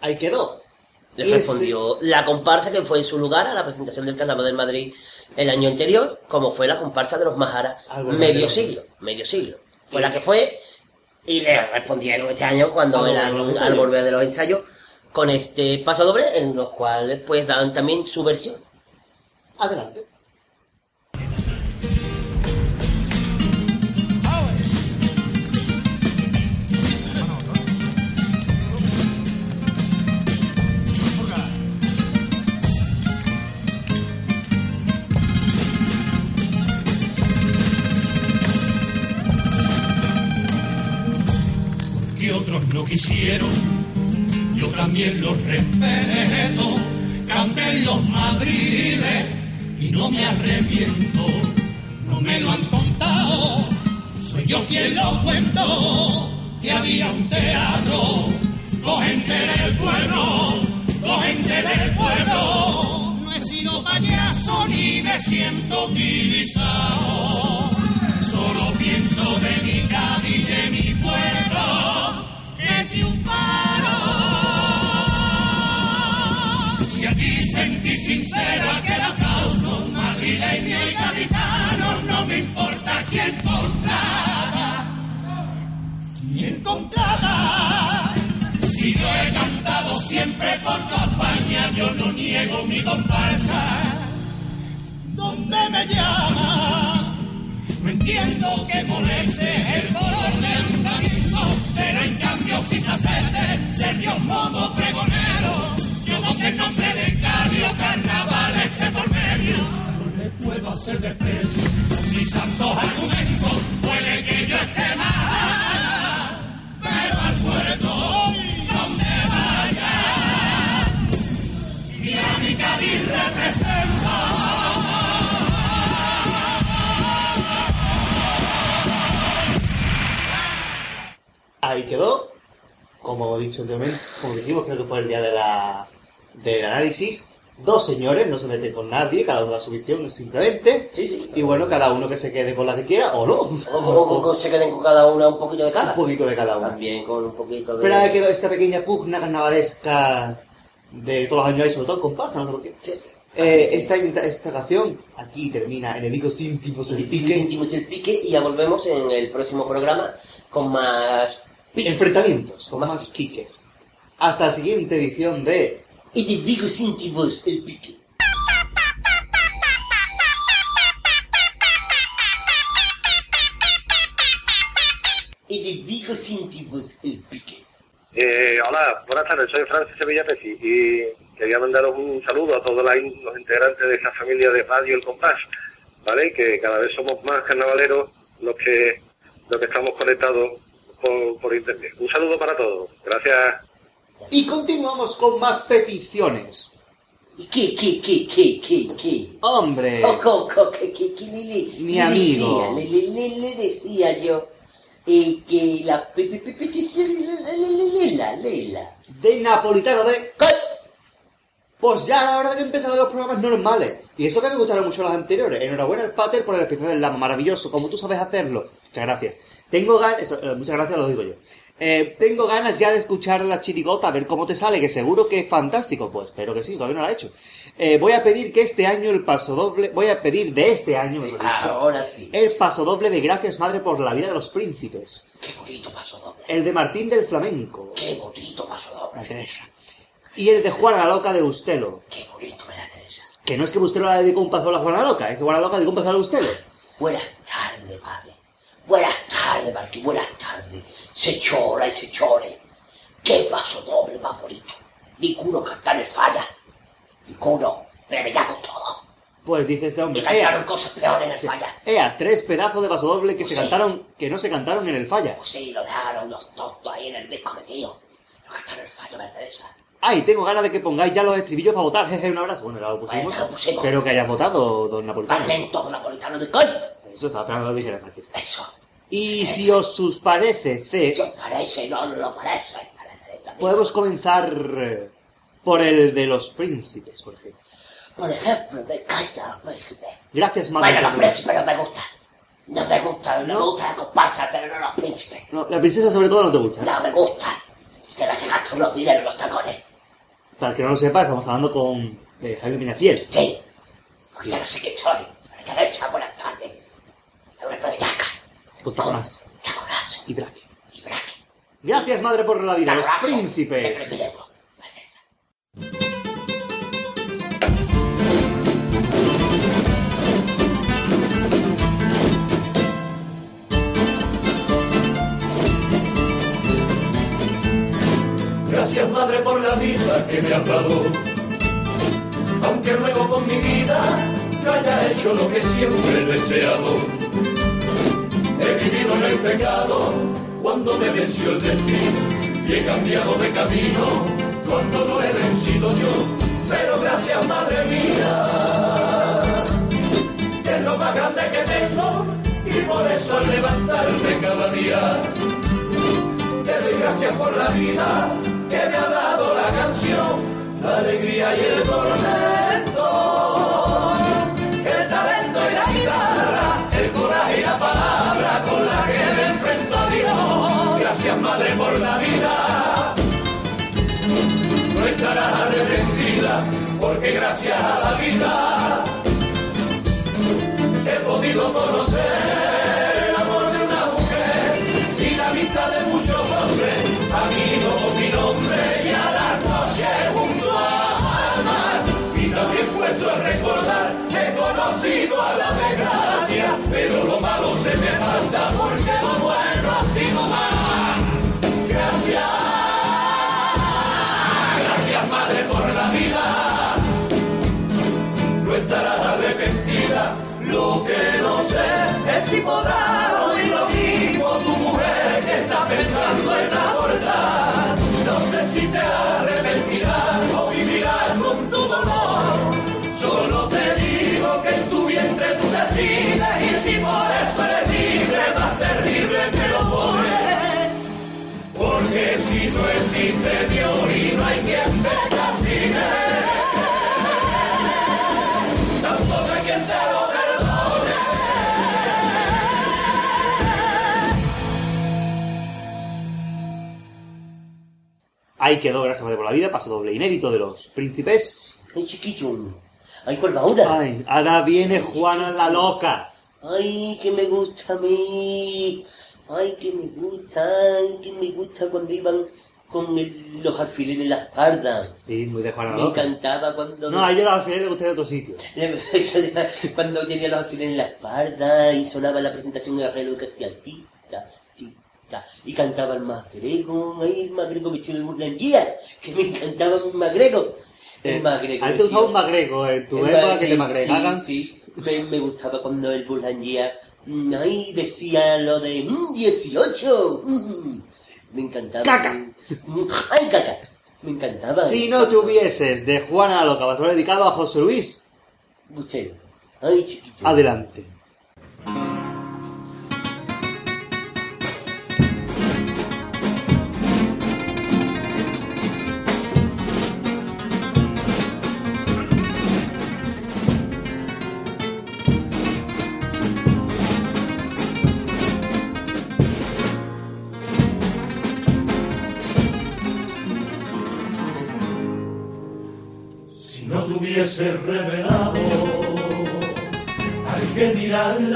Ahí quedó. Le respondió la comparsa que fue en su lugar a la presentación del Carnaval del Madrid el año anterior, como fue la comparsa de los Majaras medio siglo, medio siglo. Fue la que fue y le respondieron este año cuando eran de al volver de los ensayos con este paso doble en los cuales pues dan también su versión. Adelante. No quisieron, yo también los respeto. Canté en los madriles y no me arrepiento, no me lo han contado, soy yo quien lo cuento, que había un teatro, con gente del pueblo, con gente del pueblo. No he sido payaso ni me siento utilizado, sentí sincera que la causa madrileño y gaditano no me importa quién contrata, quién contrata. Si yo he cantado siempre por campaña, yo no niego mi comparsa. ¿Dónde me llama? No entiendo que moleste el color del organismo, pero en cambio si se hacerte ser Dios modo pregonero, yo voté en nombre de comercio, no le puedo hacer desprecio. Mis santos argumentos, puede que yo esté mal, pero al puerto donde vaya, y a mi Cádiz representa. Ahí quedó, como he dicho anteriormente, como dijimos, creo que fue el día de la, del análisis, Dos señores, no se meten con nadie, cada uno da su visión simplemente. Y bueno, cada uno que se quede con la que quiera o no. O, o- o se queden con cada una un poquito de cada. Un poquito de cada uno. También con un poquito de... Pero ahí quedó esta pequeña pugna carnavalesca de todos los años, y sobre todo en comparsa, no sé por qué. Eh, esta, esta canción aquí termina Enemigos íntimos el pique. íntimos el pique y ya volvemos en el próximo programa con más Enfrentamientos, con más piques. Hasta la siguiente edición de Enemigos íntimos el pique. Enemigos íntimos el pique. Eh, hola, buenas tardes, soy Francis Sevilla Peci y quería mandaros un saludo a todos los integrantes de esta familia de Radio El Compás, ¿vale? Que cada vez somos más carnavaleros los que, los que estamos conectados por, por internet. Un saludo para todos, gracias. Y continuamos con más peticiones. ¿Qué, qué, qué, qué, qué, qué? Hombre. Oh, co, co, que, que, que le, le- Mi le amigo. Decía, le, le, le, decía yo eh, que la pe, pe, pe- petición... le- le- le- le- Lela, lela. De Napolitano de... Pues ya la de que empezaron los programas normales. Y eso que me gustaron mucho los anteriores. Enhorabuena al Pater por el episodio del Lama, maravilloso, como tú sabes hacerlo. Muchas gracias. Tengo ganas, eh, muchas gracias, lo digo yo. Eh, tengo ganas ya de escuchar la chirigota, a ver cómo te sale, que seguro que es fantástico. Pues espero que sí, todavía no la he hecho. Eh, voy a pedir que este año el paso doble, voy a pedir de este año, mejor dicho, Ahora sí. el paso doble de Gracias Madre por la vida de los príncipes. Qué bonito paso doble. El de Martín del Flamenco. Qué bonito paso doble. La Teresa. Y el de Juana la Loca de Bustelo. Qué bonito, Teresa. Que no es que Bustelo le dedicó un paso a la Juana Loca, es que Juana Loca dedicó un paso a Bustelo. Buenas tardes, madre. Buenas tardes, Marquín. Buenas tardes. Se chora y se chore. Qué paso doble bonito. Ninguno cantar el falla. Ninguno. Me da con todo. Pues dice este hombre, Y cantaron cosas peores en el falla. ea, tres pedazos de paso doble que se Sí. cantaron, que no se cantaron en el falla. Pues sí, lo dejaron los tontos ahí en el disco metido. No cantaron el fallo, María Teresa. Ay, tengo ganas de que pongáis ya los estribillos para votar, jeje, un abrazo. Bueno, ya lo pusimos. Bueno, ya lo pusimos. Espero que hayas votado, don Napolitano. Más lento, napolitano de coño. Eso estaba esperando que lo dijera, Francis. Eso. Y si os sus parece, C, Si os parece, no lo parece. Podemos comenzar eh, por el de los príncipes, por ejemplo. Por ejemplo, me encanta el príncipe. Gracias, madre. Bueno, los por príncipes no me gustan. No me gustan, no, me gusta la comparsa, pero no los príncipes. No, la princesa sobre todo no te gusta. ¿eh? No me gusta. Se me se gastan los dineros en los tacones. Para el que no lo sepa, estamos hablando con eh, Jaime Peñafiel. Sí. Porque ya no sé quién soy. Pero te hecha buenas tardes. Es una bellaca. Con taconas. Taconazo. Y braque. Gracias, madre, por la vida. Los príncipes. Gracias madre por la vida que me has dado. Aunque luego con mi vida yo haya hecho lo que siempre he deseado. El pecado cuando me venció el destino. Y he cambiado de camino cuando lo he vencido yo. Pero gracias madre mía, que es lo más grande que tengo. Y por eso al levantarme cada día te doy gracias por la vida que me ha dado la canción, la alegría y el tormento, porque gracias a la vida he podido conocer Lo Ahí quedó, gracias a por la vida, paso doble inédito de los príncipes. Ay, chiquillo. Ay, ¿cuál va ahora? Ay, ahora viene Juana la loca. Ay, que me gusta a mí. Ay, que me gusta, ay, que me gusta cuando iban con el- los alfileres en la espalda. Sí, muy de Juana la Me loca. encantaba cuando... No, a ellos al final les gustaría otro sitio. Cuando tenía los alfileres en la espalda y sonaba la presentación de reloj que hacía tita, y cantaba el magrego, ahí el magrego vestido de burlandía, que me encantaba mi magrego. El ti te vestido- un magrego en tu época que te magregaban. Sí. Me, me gustaba cuando el burlandía, mm, ahí decía lo de mm, 18. mm, me encantaba. Caca. Mm, Ay, caca. Me encantaba. Si no tuvieses de Juana loca, vas a dedicado a José Luis. Usted. Ay, chiquito. Adelante.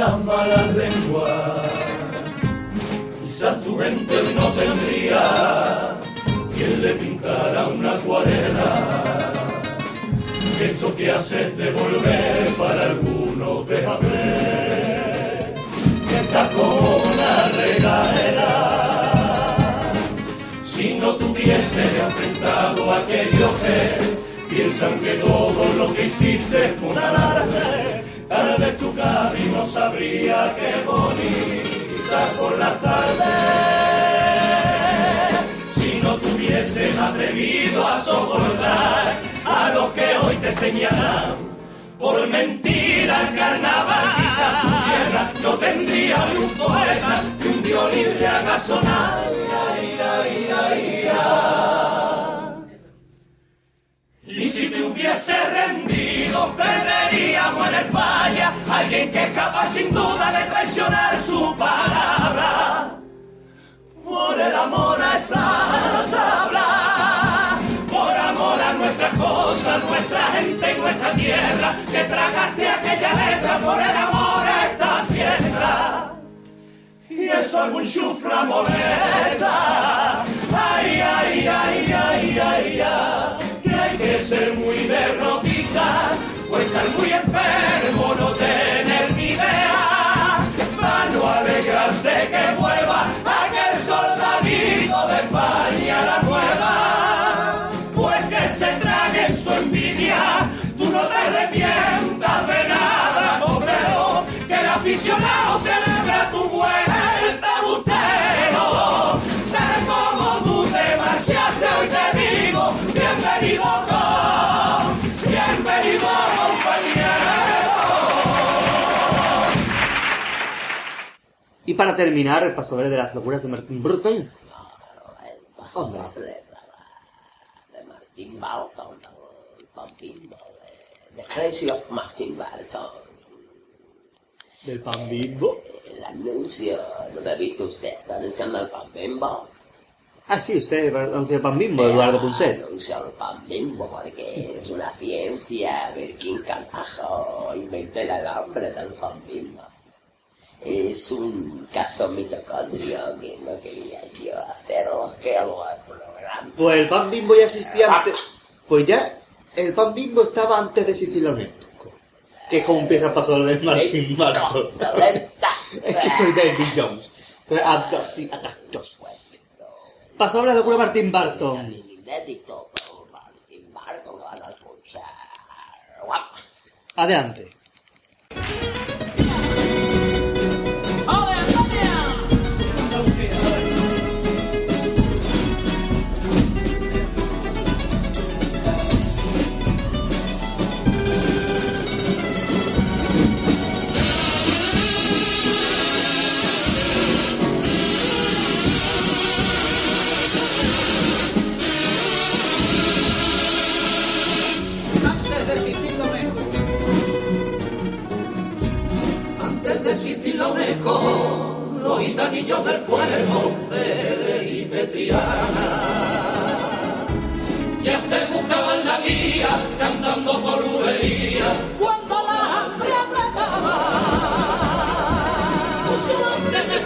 Las malas lenguas, quizás tu mente no tendría quien le pintara una acuarela. Esto que haces de volver para algunos deja ver que estás como una regadera. Si no tuviese enfrentado a aquellos que piensan que todo lo que hiciste fue un alarde, vez tu camino sabría que bonita por la tarde. Si no tuviesen atrevido a soportar a los que hoy te señalan por mentira carnaval, quizás tu tierra no tendría ni un poeta que un violín le haga sonar. Ay, ay, ay, si te hubiese rendido, perderíamos en el falla alguien que es capaz sin duda de traicionar su palabra. Por el amor a esta tabla, por amor a nuestras cosas, nuestra gente y nuestra tierra, que tragaste aquella letra por el amor a esta fiesta. Y eso algún chufla molesta. Ay, ay, ay, ay, ay, ay. Ser muy derrotista o estar muy enfermo, no tener Y para terminar, el paso doble de las locuras de Martin Burton. Hombre. de Martin Barton, Martin The Crazy of Martin Barton. Del pan bimbo. El anuncio, ¿no lo ha visto usted? Anunciando el pan bimbo. Ah, sí, usted anunció el pan bimbo, Eduardo Punset. Anuncia el pan bimbo porque es una ciencia. Ver quién carajo inventó el alambre del pan bimbo. Es un caso mitocondrio que no quería yo hacerlo, que al programa. Pues el pan bimbo ya existía antes. Pues ya, el pan bimbo estaba antes de existir la UNESCO. Que es como empieza el paso doble de Martin Barton. es que soy David Jones. Doble de la locura de Martin Barton. Inédito, gitanillos del puerto de Ley de Triana ya se buscaban la vía, cantando por bulería. Cuando la hambre apretaba, Mucho antes del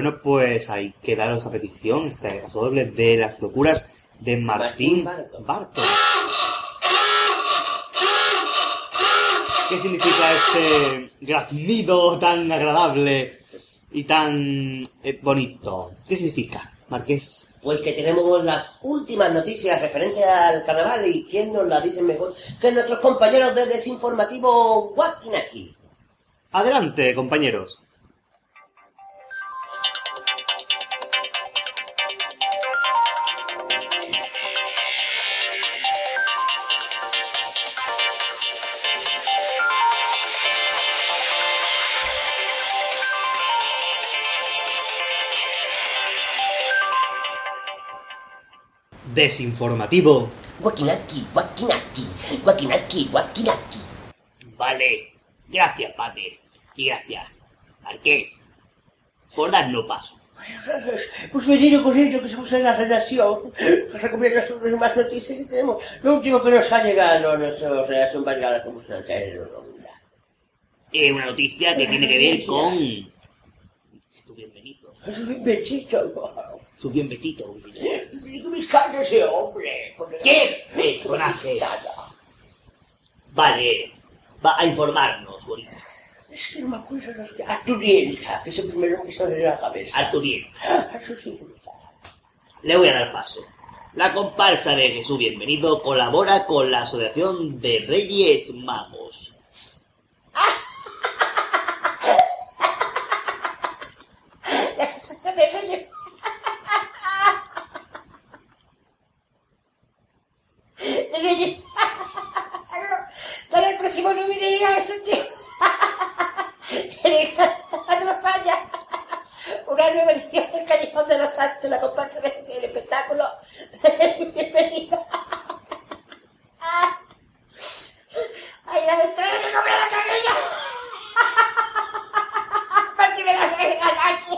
Bueno, pues ahí quedaron esa petición, este paso doble de las locuras de Martín, Barton. ¿Qué significa este graznido tan agradable y tan eh, bonito? ¿Qué significa, Marqués? Pues que tenemos las últimas noticias referentes al carnaval y quién nos las dice mejor que nuestros compañeros de Desinformativo Wakinaki. Adelante, compañeros. Desinformativo. Wakinaki, Wakinaki, Wakinaki, Wakinaki. Vale. Gracias, Pater. Y gracias, Marqués, por darnos paso. Pues venido corriendo que estamos en la redacción. Recomiendo sobre más noticias y tenemos lo último que nos ha llegado a nuestra redacción variada como se. Es una noticia que tiene que ver con... Su bienvenido. Es un inventito. Su. Me encanta ese hombre. ¿Qué personaje? Vale, va a informarnos, bonito. Es que no me acuerdo los que... Arturienta, que es el primero que sale de la cabeza. Arturien. Arturienta. Le voy a dar paso. La comparsa de Jesús Bienvenido colabora con la Asociación de Reyes Magos. La sensación de reyes. De reyes. Para el próximo no me digas eso, tío. Otro falla. Una nueva edición del Callejón de los Santos, la comparsa de el espectáculo. Bienvenida. Ay, la ventana de comprar la cabella. Partirme la nueve de la noche.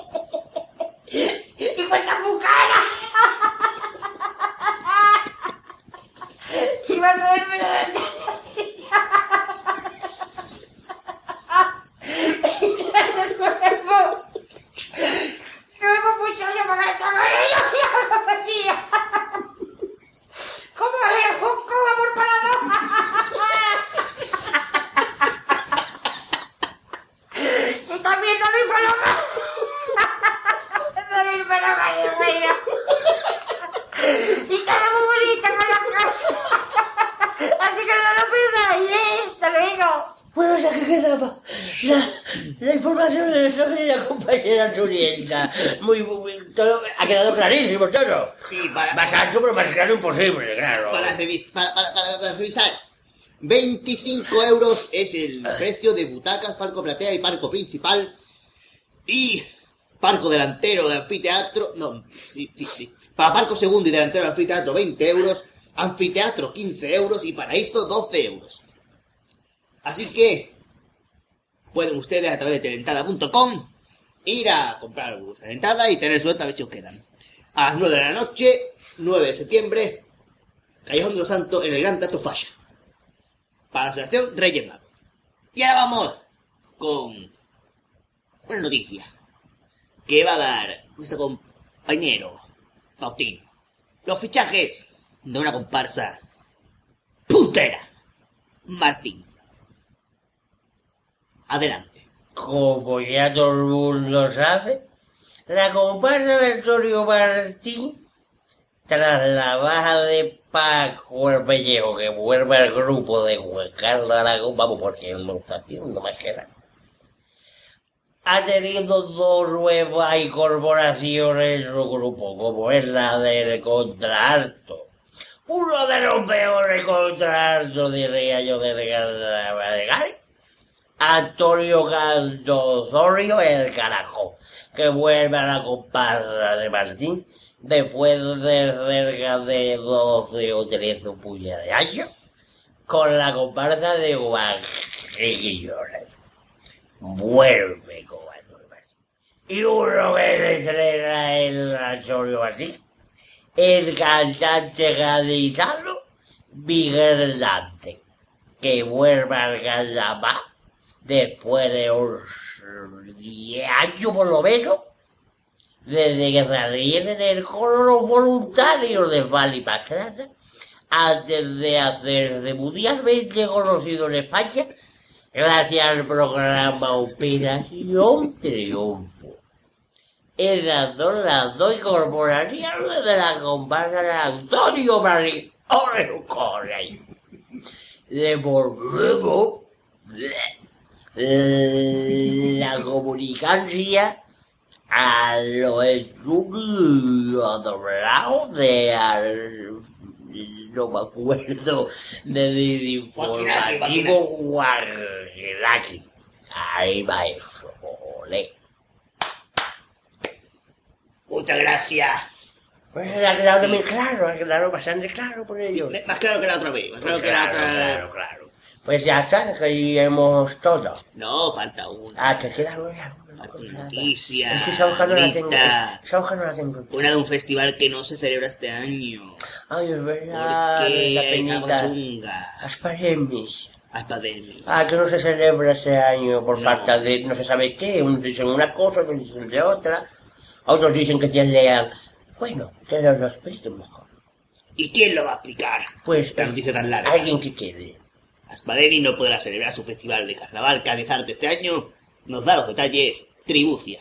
Y cuentas bucanas. Y va a poderme la ventana. Nuevo. Nuevo muchacho para estar con ellos. Y ahora partía. ¿Cómo es? Un cobo amor para dos. Y también también paloma. También paloma, mi reina. Y está muy bonita con la casa. Así que no lo perdáis, ¿eh? Hasta luego. Bueno, ya que quedaba la, la información de nuestra querida compañera Surienta. Muy, muy, todo, ha quedado clarísimo todo. Sí, para, Más alto, pero claro claro. para, revis- para, para, para- para revisar. 25 euros es el precio de butacas, palco platea y palco principal. Y palco delantero de anfiteatro. No, sí, sí, sí. Para palco segundo y delantero de anfiteatro 20 euros. Anfiteatro 15 euros y paraíso 12 euros. Así que pueden ustedes a través de telentada.com ir a comprar vuestras entradas y tener suerte a ver si os quedan. A las 9 de la noche, 9 de septiembre, Callejón de los Santos, en el Gran Teatro Falla. Para la Asociación Reyes Magos. Y ahora vamos con una noticia que va a dar nuestro compañero Faustino. Los fichajes de una comparsa puntera. Martín. Adelante. Como ya todo el mundo sabe, la comparsa del Torio Martín, tras la baja de Paco el Pellejo, que vuelve al grupo de Juan Carlos Aragón, vamos, porque él no está haciendo más que nada, ha tenido dos nuevas incorporaciones en su grupo, como es la del contralto. Uno de los peores contraltos, diría yo, del Carnaval. Antonio Cantosorio, el carajo, que vuelve a la comparsa de Martín después de cerca de 12 o 13 puñas de años con la comparsa de Guajillones. Vuelve con. Y uno que se estrena en Antonio Martín, el cantante gaditano Miguel Dante, que vuelve al carnaval después de unos 10 años por lo menos, desde que salieron el coro los voluntarios de Vali Pastrana, antes de hacerse mundialmente conocido en España, gracias al programa Operación Triunfo. Esas son las dos incorporaciones de la comparsa de Antonio Marín. ¡Ole, corre! De por luego, la comunicancia a los estudios doblados de al- no me acuerdo del informativo Guargelaki. Ahí va eso, ole. Muchas gracias. Pues ha quedado también claro, ha quedado bastante claro por ello. Más claro que la otra vez, más claro que la otra claro, claro. Pues ya está, que iremos todo. No, falta una. Ah, te queda una. Noticia. Es que hoja no la tengo. hoja no la tengo. Una de un festival que no se celebra este año. Ay, es verdad, Porque la penita. chunga. Aspademis. Aspademis. Ah, que no se celebra este año por falta de no se sabe qué. Unos dicen una cosa, otros dicen de otra. Otros dicen que ya lean. Bueno, que nos lo expliquen mejor. ¿Y quién lo va a explicar? Pues Esta noticia tan larga. alguien que quede. Aspademis no podrá celebrar su festival de carnaval Cabezarte este año. Nos da los detalles Tribucia.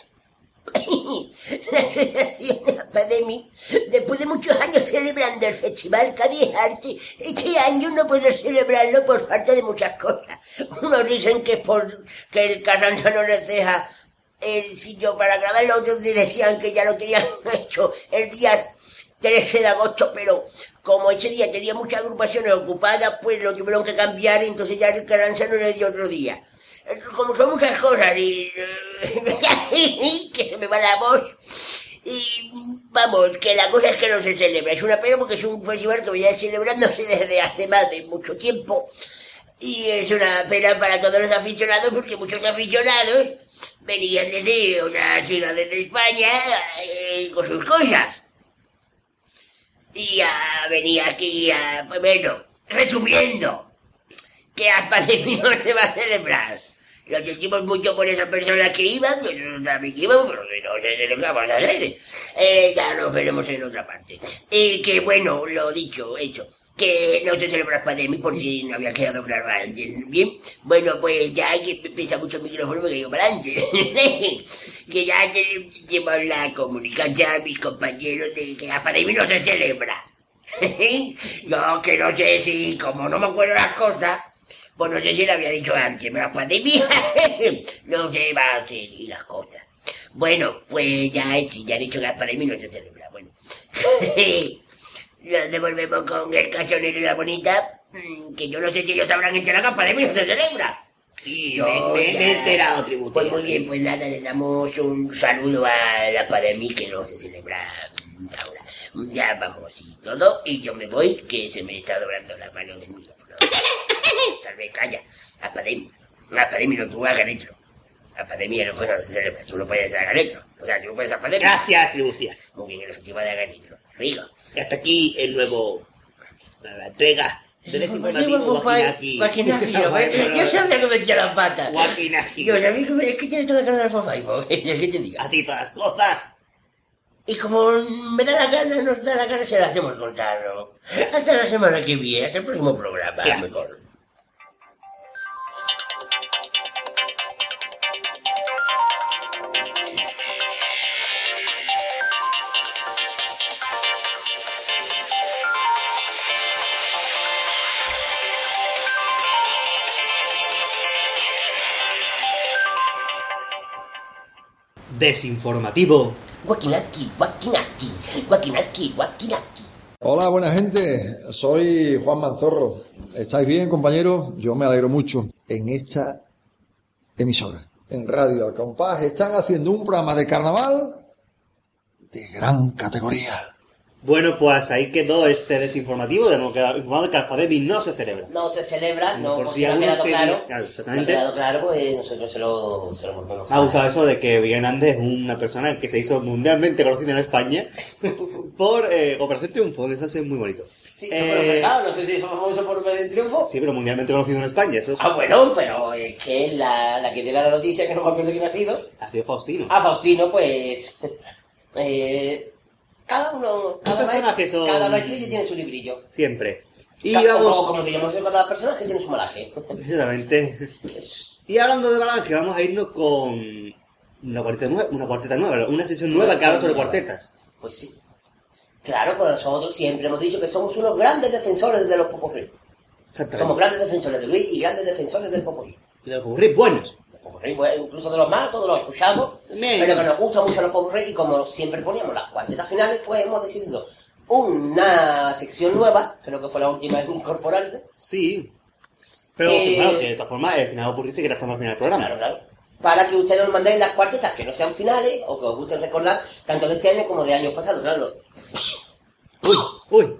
La asociación de Academy, después de muchos años celebrando el Festival Arte, este año no puedo celebrarlo por falta de muchas cosas. Unos dicen que es por que el Carranza no les deja el sitio para grabar, los otros decían que ya lo tenían hecho el día 13 de agosto, pero como ese día tenía muchas agrupaciones ocupadas, pues lo tuvieron que cambiar, entonces ya el Carranza no le dio otro día. Como son muchas cosas y... que se me va la voz. Y vamos, que la cosa es que no se celebra. Es una pena porque es un festival que venía celebrándose desde hace más de mucho tiempo. Y es una pena para todos los aficionados porque muchos aficionados venían desde otras ciudades de España eh, con sus cosas. Y ah, venía aquí a... Pues bueno, resumiendo, que Aspademi no se va a celebrar. Lo sentimos mucho por esas personas que iban, nosotros también que íbamos, pero que no sé lo que vamos a hacer. Eh, ya nos veremos en otra parte. Y que bueno, lo dicho, hecho, que no se celebra Aspademi por si no había quedado claro antes. Bien, bueno, pues ya que pesa mucho el micrófono, me caigo para adelante. que ya tenemos la comunicación a mis compañeros de que Aspademi no se celebra. Yo que no sé si, como no me acuerdo las cosas, pues no sé si lo había dicho antes, pero la pandemia no se va a hacer y las cosas. Bueno, pues ya, sí, ya he dicho que la pandemia no se celebra. Bueno, nos devolvemos con el casonero y la bonita, mm, que yo no sé si ellos habrán hecho la pandemia no se celebra. Sí, Yo me, me- ya- he enterado, Tribucia. Pues muy bien, pues nada, le damos un saludo a la pandemia que no se celebra ahora. Ya vamos y todo, y yo me voy, que se me está doblando la mano. Tal vez calla. Apademi. Apademi, no tú hagas esto. La pandemia no, bueno, no se celebra, tú no puedes dar nitro. O sea, tú no puedes dar pandemia. Gracias, Tribucias. Muy bien, el festival de Aganitro. Amigo. Y hasta aquí el nuevo... La, entrega del informativo Wakinaki. Wakinaki. Wakinaki, yo, ¿eh? Yo sabía que me echó la pata. Wakinaki. Yo sabía que que tienes toda la cara de Fofai, ¿qué te diga? A ti todas las cosas. Y como me da la gana, nos da la gana, se las hemos contado. Hasta la semana que viene, hasta el próximo programa, Claro. mejor. Desinformativo. Hola, buena gente. Soy Juan Manzorro. ¿Estáis bien, compañeros? Yo me alegro mucho. En esta emisora, en Radio Al Compás, están haciendo un programa de carnaval de gran categoría. Bueno, pues ahí quedó este desinformativo. Hemos quedado informado de que Alpademi no se celebra. No se celebra, no, por si ha quedado tenía- claro. claro, No ha exactamente. quedado claro, pues nosotros se lo, se lo Me ha gustado eso de que Hernández es una persona que se hizo mundialmente conocida en España por eh, Operación Triunfo, que eso es muy bonito. Sí, Eh, no, pero claro, no sé si somos famosos por de triunfo. Sí, pero mundialmente conocido en España, eso es. Ah, bueno, pero es que la, la que diera la noticia, que no me acuerdo quién ha sido, Ha sido Faustino. a Faustino, pues... Eh, cada uno, cada, personajes maestro, son- cada maestrillo tiene su librillo. Siempre. Y vamos. Como, como digamos, cada personaje tiene su malaje. Exactamente. Y hablando de Balange, vamos a irnos con una cuarteta nueva, una cuarteta nueva, una sesión nueva que habla sobre cuartetas. Pues sí. Claro, pues nosotros siempre hemos dicho que somos unos grandes defensores de los popurrí. Somos grandes defensores de Luis y grandes defensores del popurrí. Y de los popurrí buenos. Popurrí, incluso de los malos, todos los escuchamos. Pero que nos gustan mucho los popurrí y como siempre poníamos las cuartetas finales, pues hemos decidido una sección nueva, creo que fue la última en incorporarse. Sí. Pero Eh, claro, que de todas formas, el final popurrí sí que era hasta al final del programa. Claro, claro. Para que ustedes nos mandéis las cuartetas que no sean finales o que os guste recordar tanto de este año como de años pasados. Claro, Uy, uy,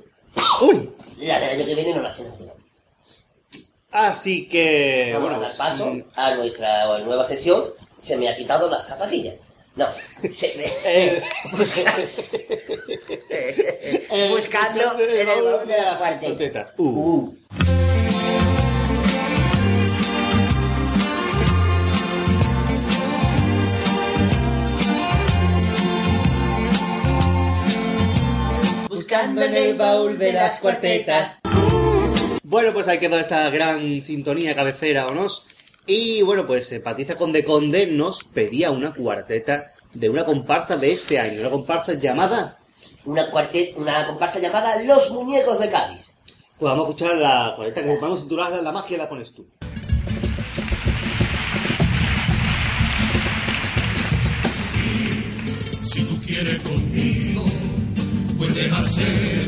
uy. la del año que viene no las tenemos. Así que, Vamos bueno, a dar pues, paso mm, a nuestra nueva sesión. Se me ha quitado la zapatilla. No, se me... Busca- Buscando en el baúl de las cuartetas. Uh. Buscando en el baúl de las cuartetas. Bueno, pues ahí quedó esta gran sintonía cabecera, ¿o no? Y bueno, pues eh, Patricia Conde Conde nos pedía una cuarteta de una comparsa de este año, una comparsa llamada... Una, cuartet, una comparsa llamada Los Muñecos de Cádiz. Pues vamos a escuchar la cuarteta que vamos a titular La magia la pones tú. Si tú quieres conmigo, puedes hacer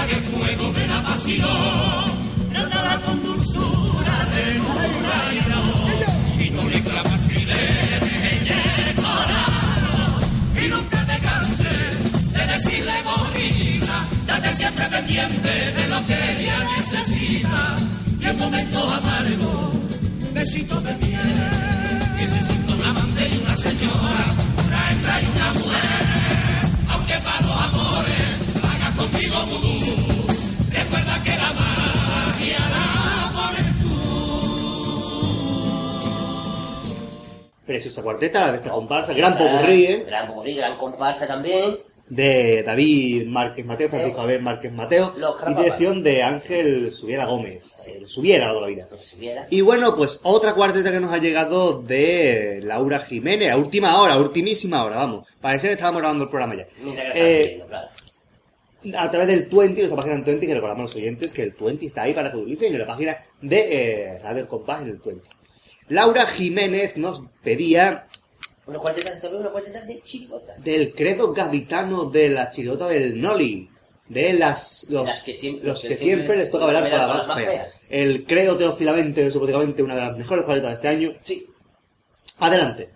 apague fuego de la pasión. Tratará con dulzura, ternura y amor. Y no le clamas filetes en el corazón. Y nunca te canses de decirle bonita. Date siempre pendiente de lo que ella necesita. Y en momentos amargos, besitos de miel. Preciosa cuarteta, la de esta comparsa, gran popurrí, ¿eh? Gran popurrí, gran comparsa también. De David Márquez Mateo, Francisco Javier Márquez Mateo, y dirección de Ángel Subiera Gómez. Eh, Subiera toda la vida. Y bueno, pues otra cuarteta que nos ha llegado de Laura Jiménez, a última hora, a ultimísima hora, vamos. Parece que estábamos grabando el programa ya. Eh, a través del Twenty, nuestra página en Twenty, que recordamos a los oyentes que el Twenty está ahí para que utilicen en la página de eh, Radio El Compás en el Twenty. Laura Jiménez nos pedía Unos cuartetas de torneo, unos cuartetas de chirigotas. del credo gaditano de la chirigota del Noli. De las, los, Las que siempre- los que que siempre siempre les toca velar por velar la más fea. El credo teofilamente es prácticamente una de las mejores cuartetas de este año. Sí. Adelante.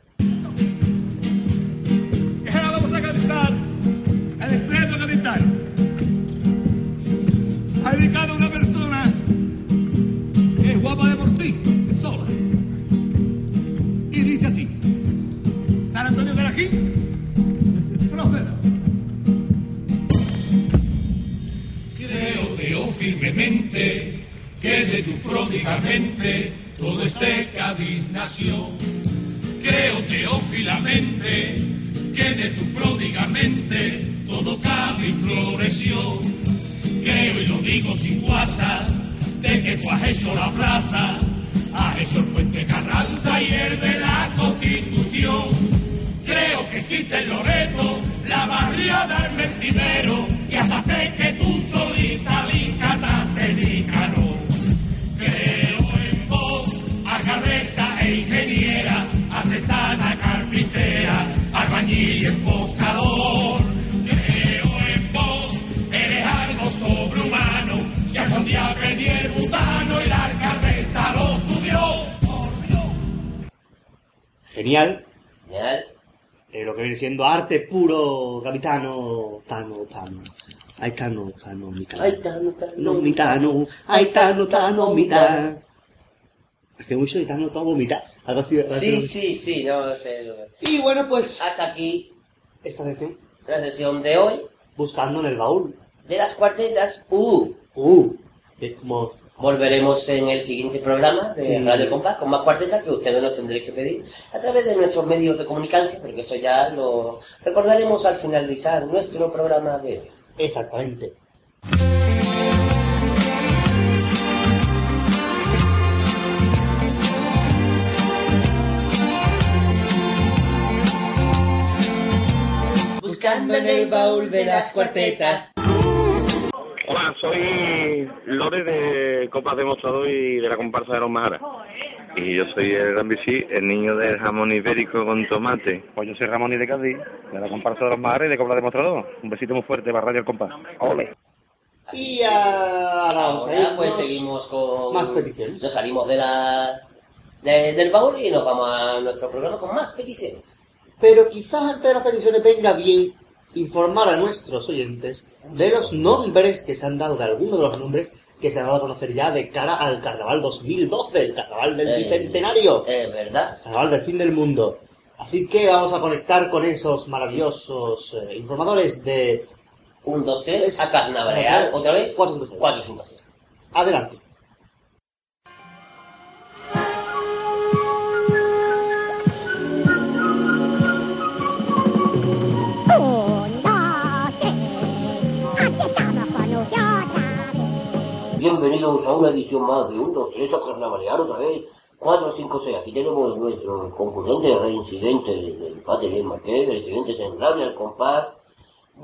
Firmemente que de tu pródigamente todo este Cádiz nació. Creo teófilamente que de tu pródigamente todo Cádiz floreció. Creo y lo digo sin guasa de que tú has hecho la plaza, has hecho el puente Carranza y el de la Constitución. Creo que existe en Loreto la barriada del mentidero y hasta sé que tú solita le Nicanor. Creo en vos, alcaldesa e ingeniera, artesana, carpintera, albañil y emboscador. Creo en vos, eres algo sobrehumano, si algún día aprendí el butano y la alcaldesa lo subió. Genial. Genial. Eh, lo que viene siendo arte puro, gaditano, tano, tano. Ay, tano, tano, mi tano. Ay, tano, tano. No, mi tano. Ay, tano, tano, mi tano. Es que mucho gitano todo vomitar. Algo así. algo Sí, así. sí, sí, no sé. Y bueno, pues. Hasta aquí esta sección. la sesión de hoy Buscando en el baúl. de las cuartetas. Uh, Uh. Es como. Volveremos en el siguiente programa de Sí. Radio Compás con más cuartetas que ustedes nos tendréis que pedir a través de nuestros medios de comunicación, porque eso ya lo recordaremos al finalizar nuestro programa de hoy. Exactamente. Buscando en el baúl de las cuartetas. Hola, soy Lore de Copas Demostrador y de la comparsa de los Majaras. Y yo soy el Gran Bici, el niño del jamón ibérico con tomate. Pues yo soy Ramón y de Cádiz, de la comparsa de los Majaras y de Copas Demostrador. Un besito muy fuerte para Radio El Compás. ¡Ole! Y a Ahora, ir. pues seguimos con... Más peticiones. Nos salimos de la... de- del baúl y nos vamos a nuestro programa con más peticiones. Pero quizás antes de las peticiones venga bien informar a nuestros oyentes de los nombres que se han dado, de algunos de los nombres que se han dado a conocer ya de cara al Carnaval 2012, el Carnaval del Eh, Bicentenario, Es verdad. Carnaval del fin del mundo. Así que vamos a conectar con esos maravillosos eh, informadores de... 1, 2, 3, a carnavalear. ¿Otra vez? 4, 5, 6. 4, 5, 6. Adelante. Bienvenidos a una edición más de 1, 2, 3 a carnavalear otra vez. 4, 5, 6. Aquí tenemos nuestros concurrentes reincidentes del Pate del Marqués, reincidentes en Radio El Compás,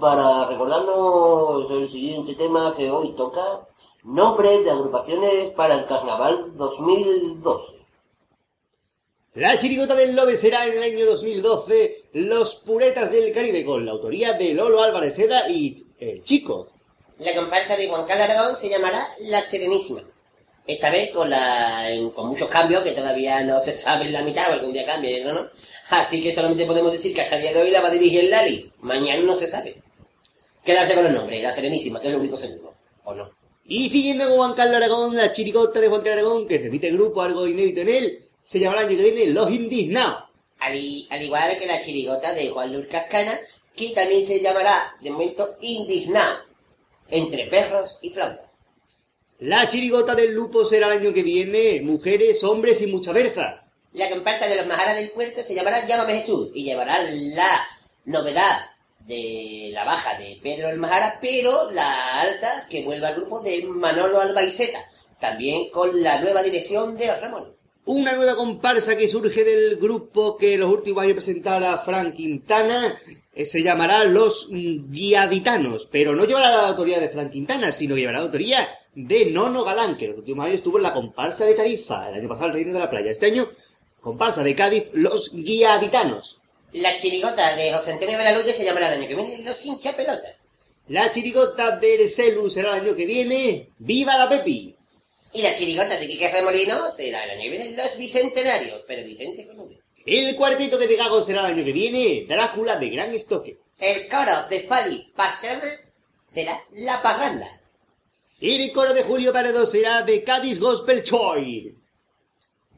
para recordarnos el siguiente tema que hoy toca, nombres de agrupaciones para el Carnaval 2012. La chirigota del Lobe será en el año 2012 Los Puretas del Caribe con la autoría de Lolo Álvarez Seda y El Chico. La comparsa de Juan Carlos Aragón se llamará La Serenísima. Esta vez con, la, con muchos cambios que todavía no se sabe en la mitad, o algún día cambia y otro no. Así que solamente podemos decir que hasta el día de hoy la va a dirigir Lali. Mañana no se sabe. Quedarse con el nombre, La Serenísima, que es lo único seguro. ¿O no? Y siguiendo con Juan Carlos Aragón, la chirigota de Juan Carlos Aragón, que repite el grupo algo inédito en él, se llamará año que viene Los Indignados. Al, al igual que la chirigota de Juan Lur Cascana, que también se llamará, de momento, Indignado. Entre perros y flautas. La chirigota del Lupo será el año que viene Mujeres, Hombres y Mucha Berza. La comparsa de los Majaras del Puerto se llamará Llámame Jesús y llevará la novedad de la baja de Pedro el Majara, pero la alta que vuelve al grupo de Manolo Albaiceta, también con la nueva dirección de Ramón. Una nueva comparsa que surge del grupo que en los últimos años presentara Frank Quintana se llamará Los Guiaditanos, pero no llevará la autoría de Frank Quintana, sino que llevará la autoría de Nono Galán, que en los últimos años estuvo en la comparsa de Tarifa, el año pasado el Reino de la Playa. Este año, comparsa de Cádiz, Los Guiaditanos. La chirigota de José Antonio Belaluque se llamará el año que viene Los hinchapelotas. La chirigota de Ereselu será el año que viene, ¡Viva la Pepi! Y la chirigota de Quique Remolino será el año que viene Los Bicentenarios, pero Vicente con. El cuarteto de Gago será el año que viene, Drácula de Gran Estoque. El coro de Fali Pastrana será La Parranda. El coro de Julio Paredo será de Cádiz Gospel Choir.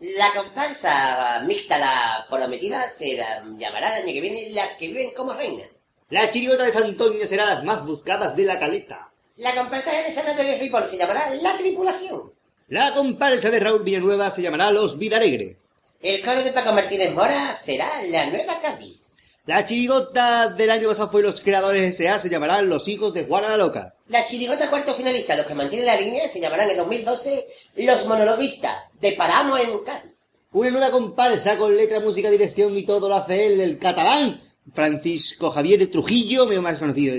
La comparsa mixta La Prometida se la- llamará el año que viene Las que viven como reinas. La chirigota de Santoña será las más buscadas de la caleta. La comparsa de Sana de Ripoll se llamará La Tripulación. La comparsa de Raúl Villanueva se llamará Los Vidalegre. El coro de Paco Martínez Mora será La Nueva Cádiz. La chirigota del año pasado fue Los Creadores S.A. se llamarán Los Hijos de Juana la Loca. La chirigota cuarto finalista, los que mantienen la línea, se llamarán en 2012 Los Monologuistas de Paramo en Cádiz. Una nueva comparsa con letra, música, dirección y todo lo hace él, el catalán. Francisco Javier Trujillo, medio más conocido.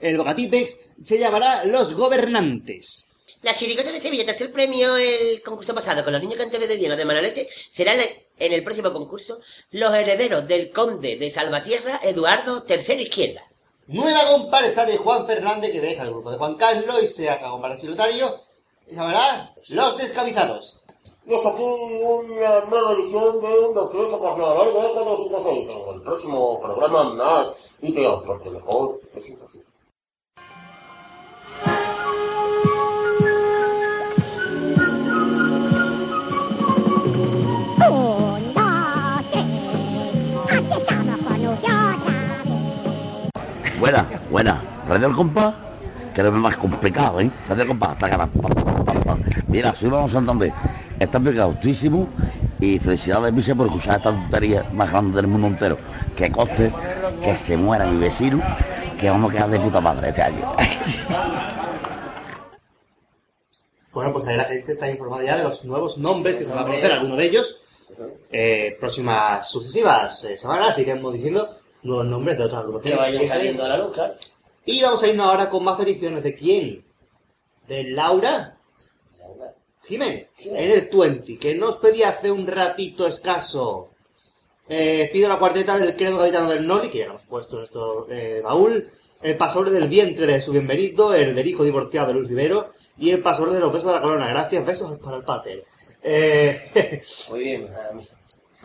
El Bocatipex se llamará Los Gobernantes. La chirigota de Sevilla, tercer premio el concurso pasado con los niños cantores de Viena de Manolete, será en, el próximo concurso Los herederos del conde de Salvatierra, Eduardo III Izquierda. Nueva comparsa de Juan Fernández que deja el grupo de Juan Carlos y se haga comparsa solitario. Se llamará Los Descabizados. Y hasta aquí una nueva edición de Los Tres Carnaval de 456. En el próximo programa más y peor, porque mejor es imposible. Buena, buena. Radio El Compás, que es más complicado, ¿eh? Radio El Compás, pa. Mira, soy Vamos Santander. Está pegado altísimo y felicidades, Vice, por escuchar esta tontería más grande del mundo entero. Que coste que se muera mi vecino, que vamos a quedar de puta madre este año. Bueno, pues ahí la gente está informada ya de los nuevos nombres que se van a conocer, alguno de ellos. Eh, próximas sucesivas eh, semanas iremos diciendo nuevos nombres de otras agrupaciones. Que vayan saliendo a la luz, claro. Y vamos a irnos ahora con más peticiones. ¿De quién? De Laura Jiménez, en el 20, que nos pedía hace un ratito escaso. Eh, pido la cuarteta del credo gaditano del Noli, que ya lo hemos puesto en nuestro eh, baúl. El pasador del vientre de su bienvenido, el del hijo divorciado de Luis Rivero, y el pasador de los besos de la corona. Gracias, besos para el pater. Eh, Muy bien, a mí.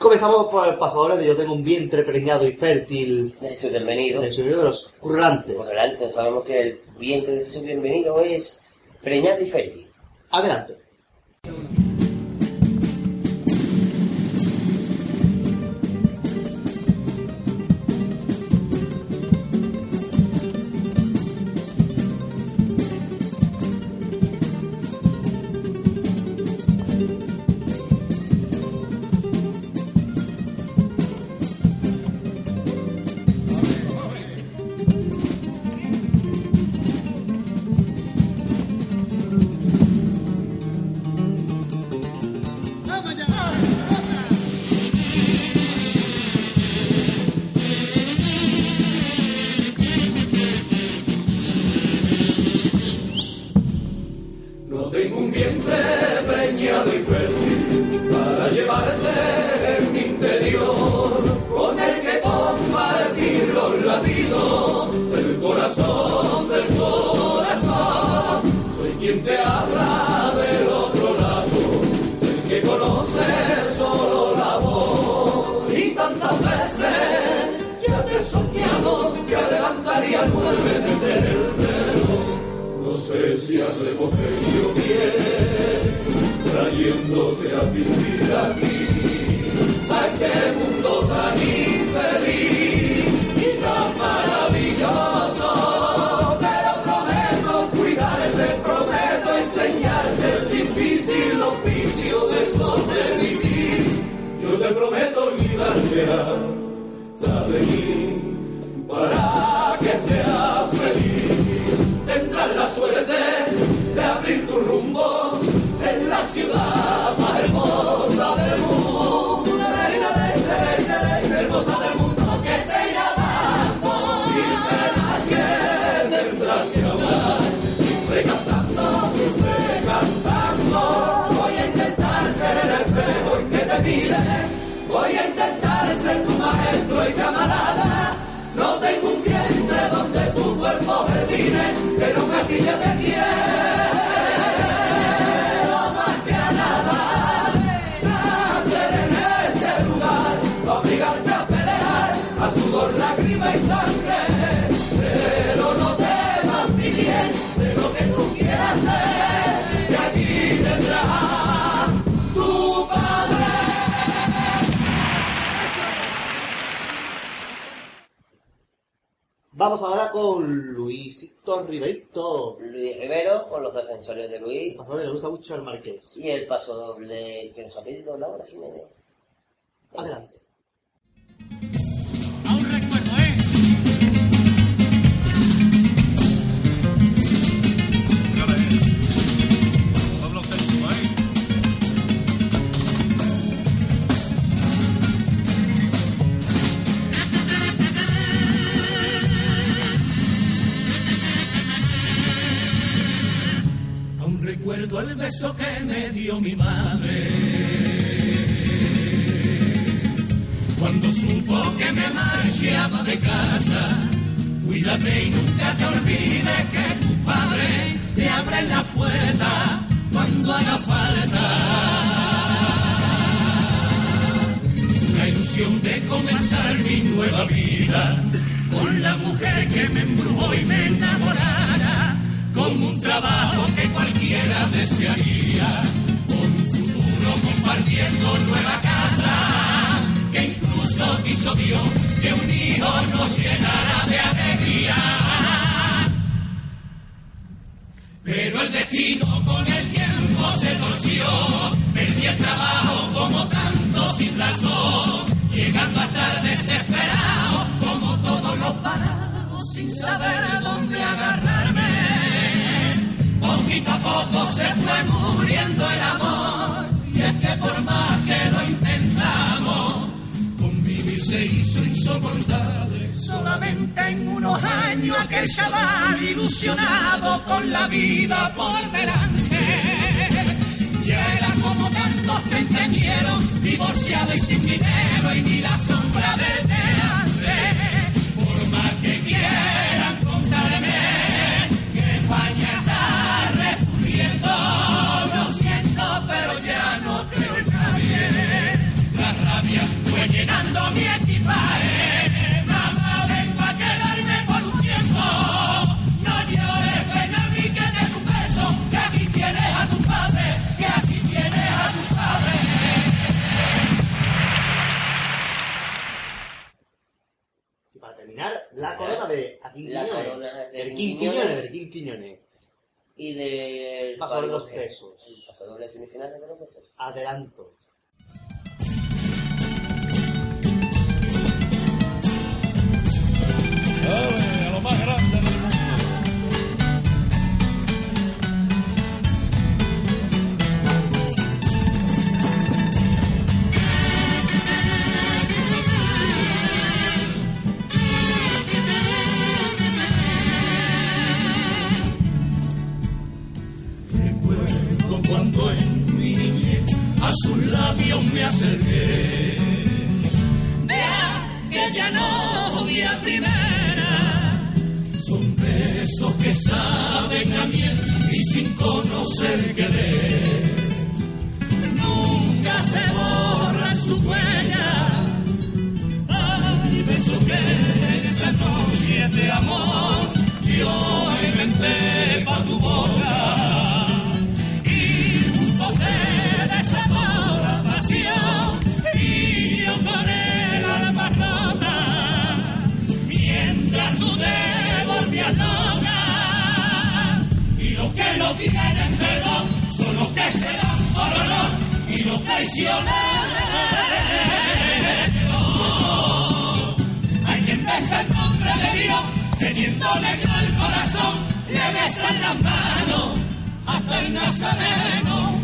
Comenzamos por el pasador de Yo tengo un vientre preñado y fértil. De bienvenido. De de los currantes. Delante sabemos que el vientre de su bienvenido es preñado y fértil. Adelante. Luis Rivero, con los defensores de Luis. Pastor, le gusta mucho el Marqués. Y el paso doble que nos ha pedido Laura Jiménez. Adelante. Recuerdo el beso que me dio mi madre. Cuando supo que me marchaba de casa, cuídate y nunca te olvides que tu padre te abre la puerta cuando haga falta. La ilusión de comenzar mi nueva vida con la mujer que me embrujó y me enamorara, con un trabajo que cualquiera desearía, con un futuro compartiendo nueva casa, que incluso quiso Dios que un hijo nos llenara de alegría. Pero el destino con el tiempo se torció, perdí el trabajo como tanto sin razón, llegando a estar desesperado como todos los parados sin saber a dónde agarrarme. Poquito a poco se fue muriendo el amor, y es que por más que lo intentamos, convivir se hizo insoportable. Solamente en unos años aquel chaval ilusionado con la vida por delante. Ya era como tantos treintañeros, divorciado y sin dinero y ni la sombra de fue llenando mi equipaje. Mamá, vengo a quedarme por un tiempo. No llores, ven a mí que te un beso. Que aquí tienes a tu padre, que aquí tienes a tu padre. Y para terminar, la corona de Aquín Quiñones. corona de de Quiñones. Y Paso los pesos. El de semifinales de los pesos. Adelanto. ¡Ay, a conocer querer. Nunca se borra su huella. Ay, beso que en esa noche de amor yo inventé pa' tu boca. Y juntos se desató la pasión y yo con el alma rota. Mientras tú te volvías loca. Y los que son los que se dan por y los traicioneros. Hay quien besa el nombre de Dios, teniendo negro el corazón, le besan las manos hasta el nazareno.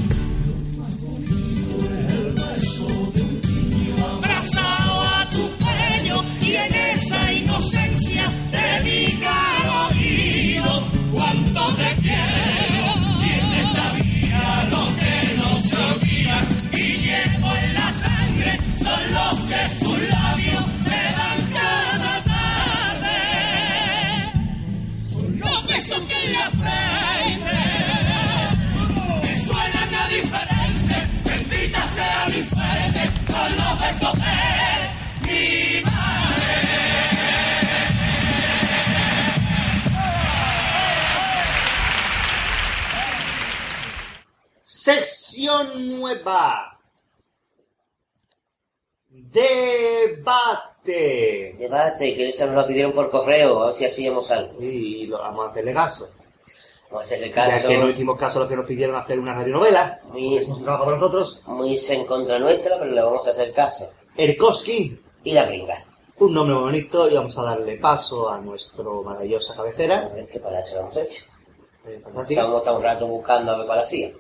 De mi Sección nueva. Debate. Debate, que esa nos lo pidieron por correo, a ver si hacíamos algo. Y lo vamos a hacerle caso. Vamos a hacerle Ya caso. que no hicimos caso a los que nos pidieron hacer una radionovela. Muy, Eso es un trabajo para nosotros. muy en contra nuestra, pero le vamos a hacer caso. Erkoski. Y la brinca. Un nombre muy bonito y vamos a darle paso a nuestro maravillosa cabecera. A ver qué para eso lo hemos hecho. Eh, fantástica. Estamos hasta un rato buscando a ver cuál hacía.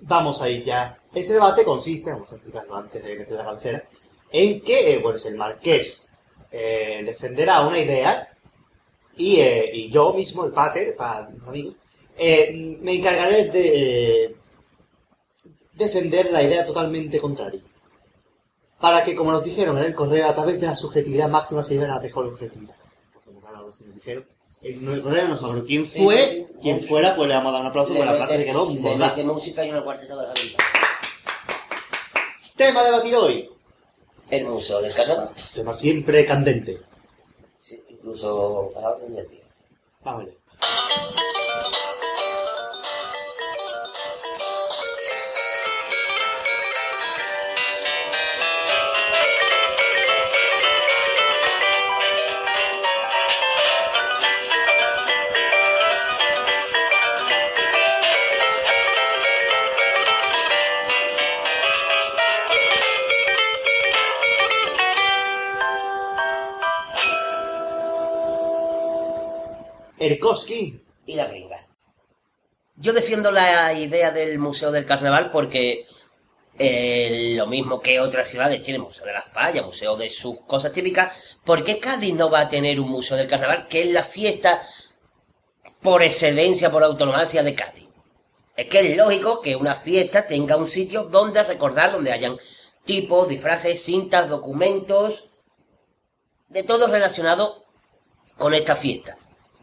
Vamos a ir ya. Este debate consiste, vamos a explicarlo antes de meter la cabecera, en que, eh, bueno, es el marqués eh, defenderá una idea y, eh, y yo mismo, el pater, para los amigos, eh, me encargaré de defender la idea totalmente contraria. Para que, como nos dijeron en el correo, a través de la subjetividad máxima se lleve a la mejor objetividad. Pues, como claro, así nos dijeron. En el correo no sabrá quién fue, quién fuera, pues le vamos a dar un aplauso porque la frase le quedó bomba. mete música y una cuarteta de la brinca. Tema a debatir hoy. El museo del carnaval. Tema siempre candente. Incluso para del día. Vamos allá. Y la gringa. Yo defiendo la idea del Museo del Carnaval porque eh, lo mismo que otras ciudades tienen Museo de las Fallas, Museo de sus cosas típicas, ¿por qué Cádiz no va a tener un Museo del Carnaval que es la fiesta por excelencia, por autonomía de Cádiz? Es que es lógico que una fiesta tenga un sitio donde recordar, donde hayan tipos, disfraces, cintas, documentos, de todo relacionado con esta fiesta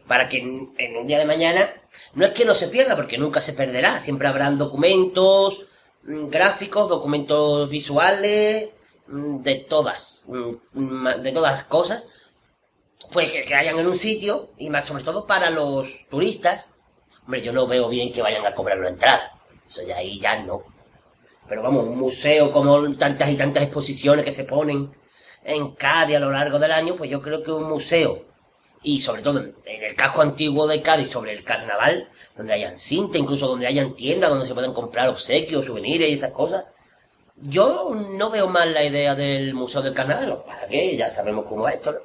para que en, un día de mañana no es que no se pierda, porque nunca se perderá, siempre habrán documentos, mm, gráficos, documentos visuales, mm, de todas, mm, de todas cosas, pues que, que hayan en un sitio, y más sobre todo para los turistas, hombre, yo no veo bien que vayan a cobrar la entrada, eso ya ahí ya no. Pero vamos, un museo como tantas y tantas exposiciones que se ponen en Cádiz a lo largo del año, pues yo creo que un museo y sobre todo en el casco antiguo de Cádiz sobre el carnaval, donde hayan cinta, incluso donde hayan tiendas donde se puedan comprar obsequios, souvenirs y esas cosas. Yo no veo mal la idea del Museo del Carnaval, lo que pasa que ya sabemos cómo es esto.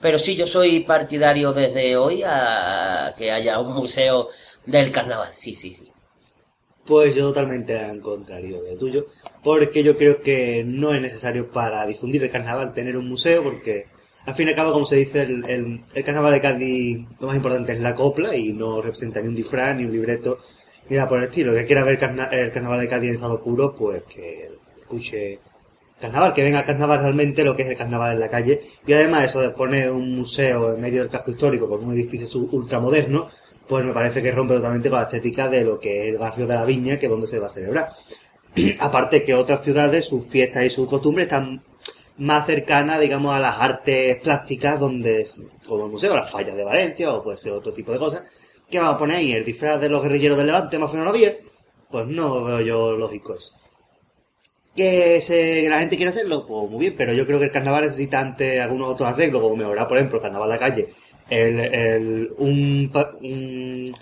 Pero sí, yo soy partidario desde hoy a que haya un museo del carnaval, sí, sí, sí. Pues yo totalmente al contrario de tuyo, porque yo creo que no es necesario para difundir el carnaval tener un museo, porque al fin y al cabo, como se dice, el, el- el carnaval de Cádiz lo más importante es la copla y no representa ni un disfraz, ni un libreto, ni nada por el estilo. El que quiera ver el carnaval de Cádiz en estado puro, pues que escuche carnaval, que venga al carnaval realmente lo que es el carnaval en la calle. Y además eso de poner un museo en medio del casco histórico con un edificio ultramoderno, pues me parece que rompe totalmente con la estética de lo que es el barrio de la Viña, que es donde se va a celebrar. Aparte que otras ciudades, sus fiestas y sus costumbres están más cercanas, digamos, a las artes plásticas, donde, como el museo, las fallas de Valencia, o puede ser otro tipo de cosas, que vamos a poner ahí el disfraz de los guerrilleros del Levante, más o menos a los 10, pues no veo yo lógico eso. Que, la gente quiere hacerlo, pues muy bien, pero yo creo que el carnaval necesita antes algunos otros arreglos, como mejorar, por ejemplo, el carnaval en la calle, el, un, un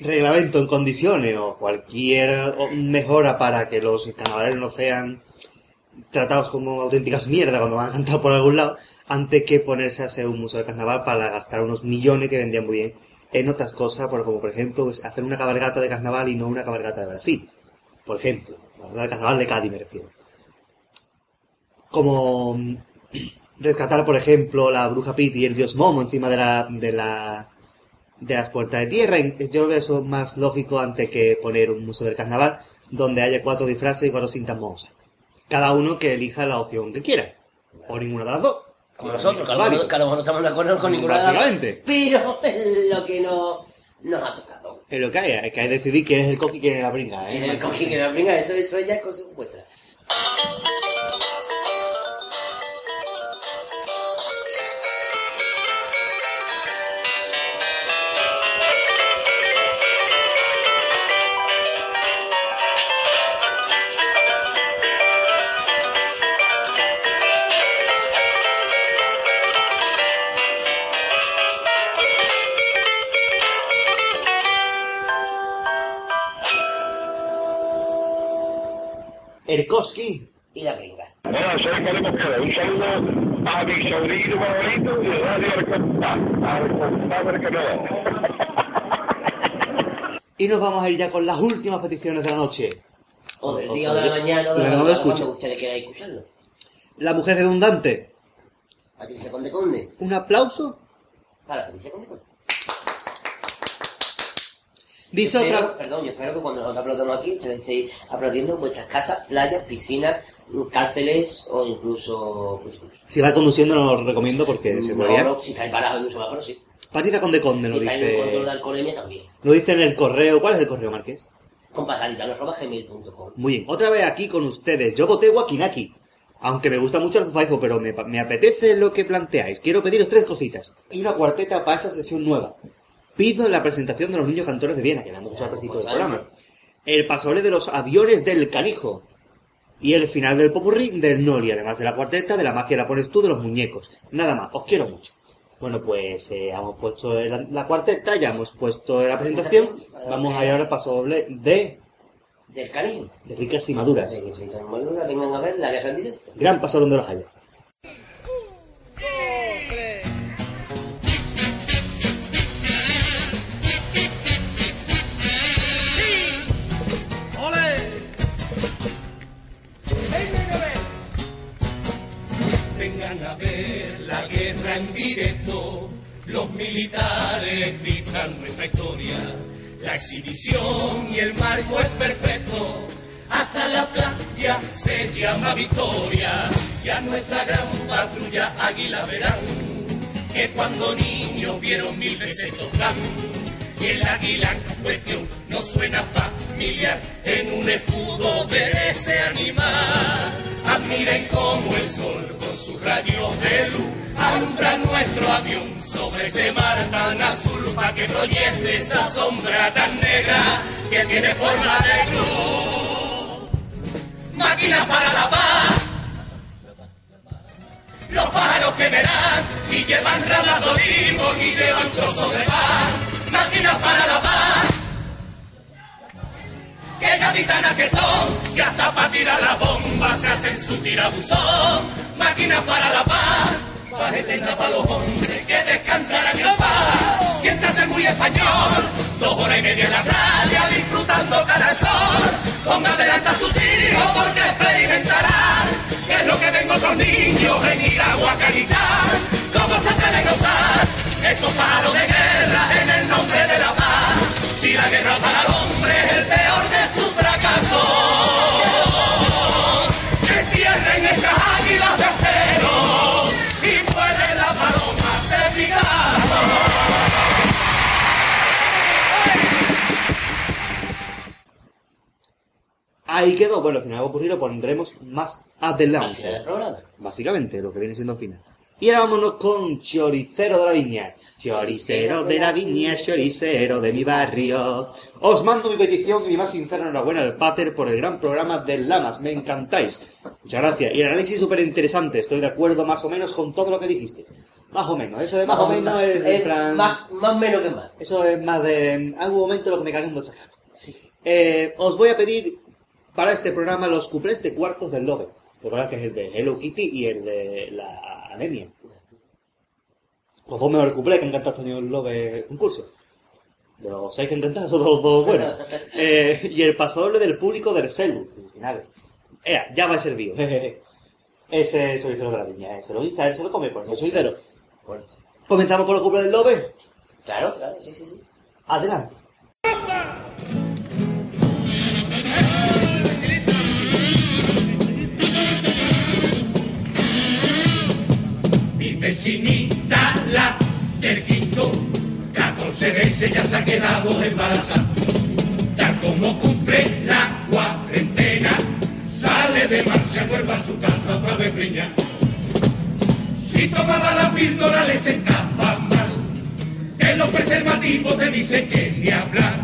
reglamento en condiciones o cualquier mejora para que los carnavaleros no sean tratados como auténticas mierdas cuando van a cantar por algún lado, antes que ponerse a hacer un museo de carnaval para gastar unos millones que vendrían muy bien en otras cosas, como por ejemplo pues, hacer una cabalgata de carnaval y no una cabalgata de Brasil. Por ejemplo, el carnaval de Cádiz me refiero. Como mm, rescatar, por ejemplo, la bruja Piti y el dios Momo encima de la, de la de las puertas de tierra. Yo creo que eso es más lógico antes que poner un museo del carnaval donde haya cuatro disfraces y cuatro cintas mohosas. Cada uno que elija la opción que quiera. O ninguna de las dos. Como nosotros, que a lo mejor- no estamos de acuerdo con ninguna de las dos. Pero es lo que no nos ha tocado. Es lo que hay, es que hay que decidir quién es el coqui y quién es la bringa. ¿eh? Quién es el coqui, quién es la bringa, eso, eso ya es cosa vuestra. Erkoski. Y la gringa. Hola, soy Juan Mosquera. Un saludo a mi sobrino favorito y Radio. Arcompá del Canadá. Y nos vamos a ir ya con las últimas peticiones de la noche. O del día o de la mañana o de Pero la lo escucho. cuando ustedes quieran escucharlo. La mujer redundante. Patricia Conde Conde. Un aplauso. Para Patricia Conde Conde. Dice espero- otra. Perdón, yo espero que cuando nosotros aplaudamos aquí, ustedes estéis aplaudiendo en vuestras casas, playas, piscinas, cárceles o incluso... Pues, Si va conduciendo, no lo recomiendo porque se no, podría. no, si estáis parados en un semáforo, sí. Patita Conde Conde Si lo estáis en un control de dice. alcoholemia, también. Lo dice en el correo. ¿Cuál es el correo, Marqués? Compasgaditano.gmail.com Muy bien. Otra vez aquí con ustedes. Yo voté Wakinaki. Aunque me gusta mucho el Fufaizo, pero me, me apetece lo que planteáis. Quiero pediros tres cositas. Y una cuarteta para esa sesión nueva. Pido la presentación de los niños cantores de Viena, que la hemos al principio del programa. El pasoble de los aviones del canijo. Y el final del popurrí del Noli, además de la cuarteta, de la magia la pones tú, de los muñecos. Nada más, os quiero mucho. Bueno, pues eh, hemos puesto la, la cuarteta, ya hemos puesto la presentación. Vamos a ir ahora al pasoble de, Del cariño. de ricas y maduras. De duda, vengan a ver la guerra en directo. Gran pasoble de los hayas. Vengan a ver la guerra en directo. Los militares dictan nuestra historia. La exhibición y el marco es perfecto. Hasta la playa se llama Victoria. Y a nuestra gran patrulla águila verán que cuando niños vieron mil veces tocar y el águila en cuestión no suena familiar en un escudo de ese animal. Admiren cómo el sol con sus rayos de luz alumbra nuestro avión sobre ese mar tan azul para que proyecte esa sombra tan negra que tiene forma de cruz. Máquina para la paz. Los pájaros que verán y llevan ramas de y llevan trozos de pan. Máquinas para la paz. Qué gaditanas que son, que hasta para tirar la bomba se hacen su tirabuzón. Máquinas para la paz. Paz eterna para los hombres que descansarán en paz. Siéntase muy español, dos horas y media en la playa disfrutando cara al sol. Ponga adelante a sus hijos porque experimentarán que es lo que ven otros niños en ir a Guacanitán. Cómo se a usar esos palos de guerra en el nombre de la paz. Si la guerra para el hombre es el peor de sus fracasos. Que cierren esas águilas de acero y vuelen las palomas de Picasso. Ahí quedó. Bueno, al final ocurrir lo pondremos más adelante. Básicamente, lo que viene siendo final. Y ahora vámonos con Choricero de la Viña. Choricero de la Viña, choricero de mi barrio. Os mando mi petición y mi más sincera enhorabuena al Pater por el gran programa de Lamas. Me encantáis. Muchas gracias. Y el análisis súper interesante. Estoy de acuerdo más o menos con todo lo que dijiste. Más o menos. Eso de más, o menos es en plan... más, más menos que más. Eso es más de... En algún momento lo que me cague en vuestra casa. Eh, os voy a pedir para este programa los cuplés de cuartos del Lobe. Recordad que es el de Hello Kitty y el de la anemia. Los dos mejores cuplés que han cantado este año el Lobe concurso. De los seis que han cantado, son dos, dos buenos. Eh, y el pasador del público del celu. Finales. Ea, ya va a ser vivo. jejeje. Ese es choricero de la viña. eh, Se lo dice, a él se lo come, pues, el choricero. Comenzamos por los cuplés del Lobe. Claro, claro, sí, sí, sí. Adelante. Vecinita, la del quinto, 14 veces ya se ha quedado embarazada. Tal como cumple la cuarentena, sale de Barcelona se vuelva a su casa otra vez preñada. Si tomaba la píldora le sentaba mal, que los preservativos te dicen que ni hablar.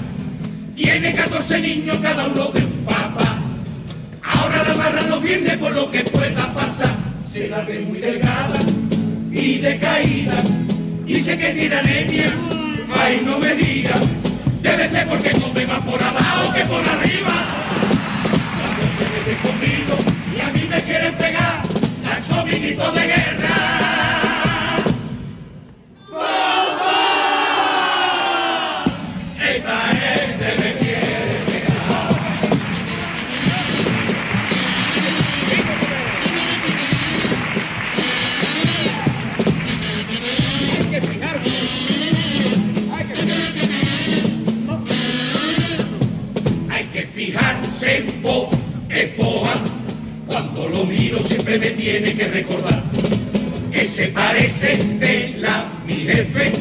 Tiene 14 niños cada uno de un papá. Ahora la amarran los viernes por lo que pueda pasar. Se la ve muy delgada y decaída. Dice que tiene anemia. Ay, no me diga. Debe ser porque come más por abajo que por arriba. Cuando se mete conmigo y a mí me quieren pegar, lanzo mi grito de guerra. Fijarse en po, en poa. Cuando lo miro siempre me tiene que recordar que se parece de la mi jefe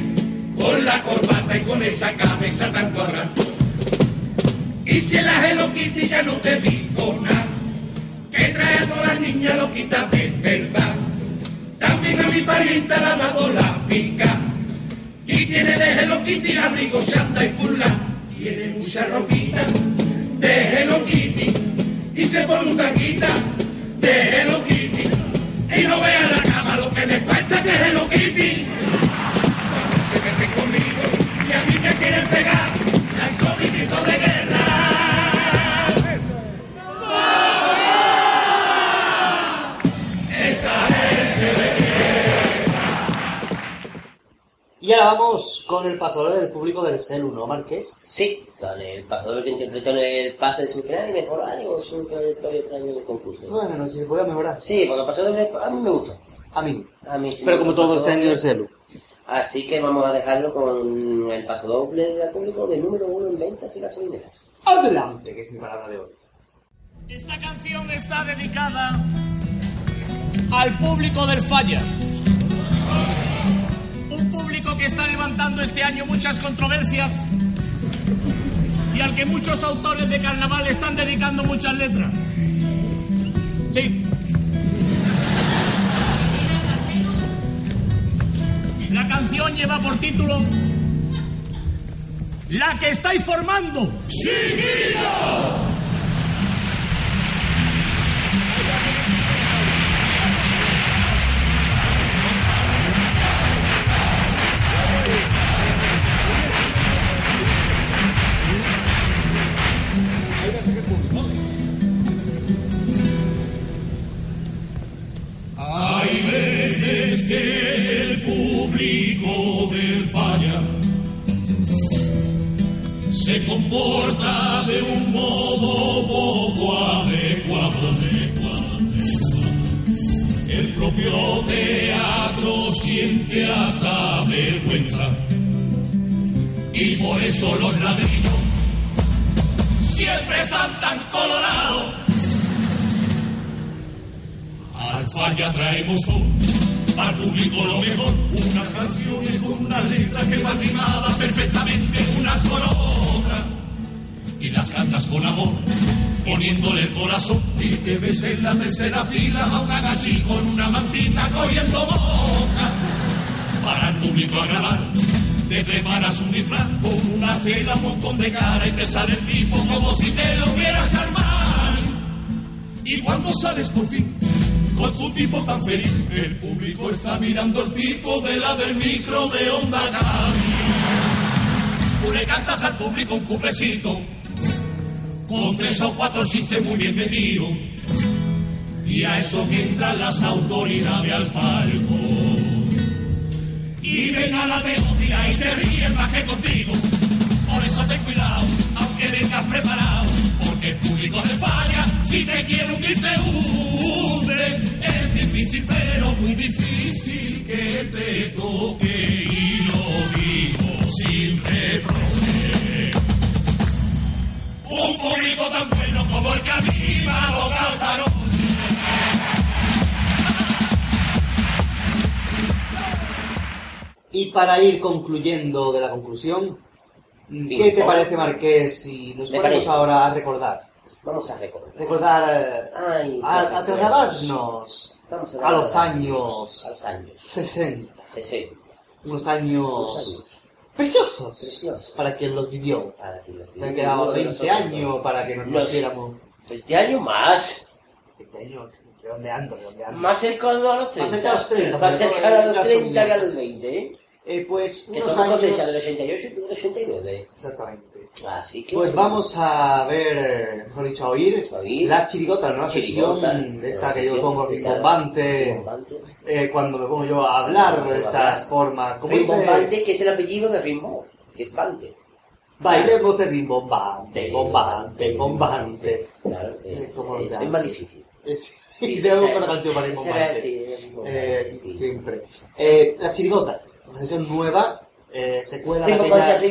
con la corbata y con esa cabeza tan cuadrada. Y si el Hello ya no te digo nada, que trae a todas las niñas loquitas de verdad. También a mi parienta le ha dado la pica. Y tiene de Hello Kitty abrigo, chanda y fula. Tiene muchas ropitas de Hello Kitty. Y se pone un taquita de Hello Kitty. Y no vea la cama lo que le falta de Hello Kitty. Cuando se meten conmigo y a mí me quieren pegar, lanzo mi de guerra. Y ahora vamos con el pasador del público del celu, ¿no, Marqués? Sí, con el pasador que interpretó en el pase de semifinal y mejoró algo su trayectoria extraña en el concurso. Bueno, no sé si mejorar. Sí, porque el pasador a mí me gusta. A mí. A mí sí Pero como gusta todo el está en el pasador. celu. Así que vamos a dejarlo con el paso doble del público de número uno en ventas y gasolineras. Adelante, que es mi palabra de hoy. Esta canción está dedicada al público del Falla. Público que está levantando este año muchas controversias y al que muchos autores de carnaval están dedicando muchas letras. Sí. La canción lleva por título La que estáis formando. Hay se comporta de un modo poco adecuado. El propio teatro siente hasta vergüenza y por eso los ladrinos siempre están tan colorados. Al falla traemos todo, al público lo mejor, unas canciones con una letra que van rimadas perfectamente unas con otras. Y las cantas con amor, poniéndole el corazón. Y te ves en la tercera fila a una gachi con una mantita cogiendo boca. Para el público agradar, te preparas un disfraz con una cena, un montón de cara y te sale el tipo como si te lo hubieras armar. Y cuando sales por fin con tu tipo tan feliz, el público está mirando el tipo de la del micro de onda Tú le cantas al público un cuplecito con tres o cuatro chistes muy bien medidos. Y a eso que entran las autoridades al palco. Y ven a la teoría y se ríen más que contigo. Por eso ten cuidado, aunque vengas preparado. El público te falla, si te quiere hundir te hunde. Es difícil, pero muy difícil que te toque. Y lo digo sin reproche. Un público tan bueno como el que a mí me ha noche. Y para ir concluyendo de la conclusión, ¿qué te parece, Marqués, si nos ponemos ahora a recordar? Vamos a recordar. recordar, eh, Ay, a, a trasladarnos Vamos a los recordar. años A los años. 60. 60. Unos años, Unos años. preciosos, Preciosos. para quien los vivió. Para que los Se han quedado de 20 nosotros años para que nos Los- conociéramos. 20 años más. 20 años, redondeando, redondeando. Más cercano a los 30. Más cerca a los 30, Más cercano a los ya son 30 que a los 20, ¿eh? Eh, pues Que unos somos años... del 88 y del 89. Exactamente. Así que... Pues vamos a ver, eh, mejor dicho, a oír, Oír. la chirigota, la nueva sesión, de esta que yo pongo rimbombante, eh, cuando me pongo yo a hablar de estas formas. Como dice, Rimbombante, que es el apellido de Rimbo, que es Bante. bailemos el rimbombante, bombante, bombante. Claro, Eh, eh, ¿cómo es, es más difícil. Es- Y tengo una canción para rimbombante. sí. Siempre. La chirigota, una sesión nueva, eh, secuela de aquella,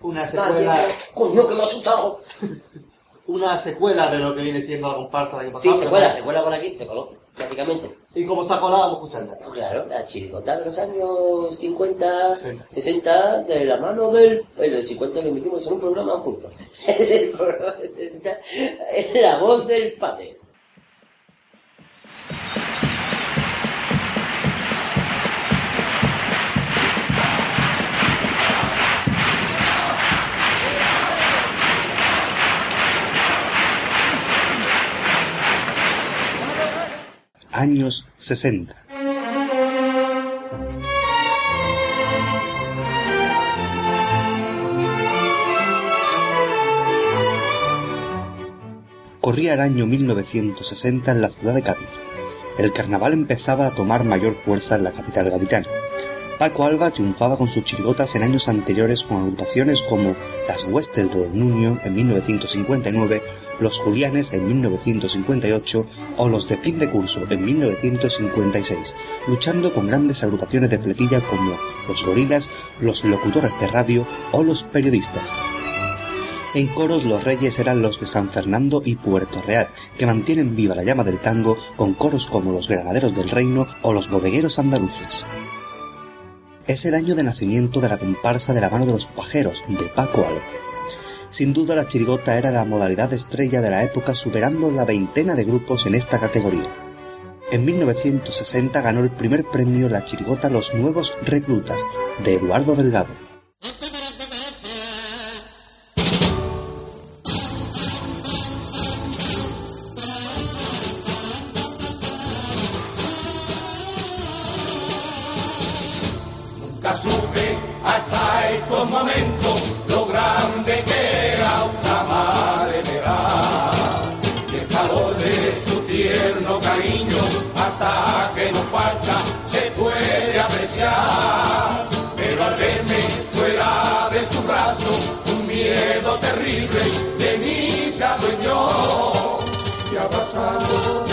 una secuela, Coño, que me ha asustado. una secuela de lo que viene siendo la comparsa del año pasado. Sí, se cuela, se cuela por aquí, se coló, prácticamente. Y como se ha colado, vamos a escucharla. Pues claro, la chirigota de los años 50, Sí. 60, de la mano del... En el 50 lo emitimos en un programa oculto. El programa 60, en la voz del padre. Años 60. Corría el año 1960 en la ciudad de Cádiz. El carnaval empezaba a tomar mayor fuerza en la capital gaditana. Paco Alba triunfaba con sus chirigotas en años anteriores con agrupaciones como Las Huestes de Don Nuño en 1959, Los Julianes en 1958 o Los de Fin de Curso en 1956, luchando con grandes agrupaciones de flequilla como Los Gorilas, Los Locutores de Radio o Los Periodistas. En coros los reyes eran los de San Fernando y Puerto Real, que mantienen viva la llama del tango con coros como los Granaderos del Reino o los Bodegueros Andaluces. Es el año de nacimiento de la comparsa de la mano de los pajeros, de Paco Alba. Sin duda la chirigota era la modalidad estrella de la época superando la veintena de grupos en esta categoría. En 1960 ganó el primer premio la chirigota Los Nuevos Reclutas, de Eduardo Delgado. Que nos falta se puede apreciar. Pero al verme fuera de su brazo, un miedo terrible de mí se adueñó. Y abrazado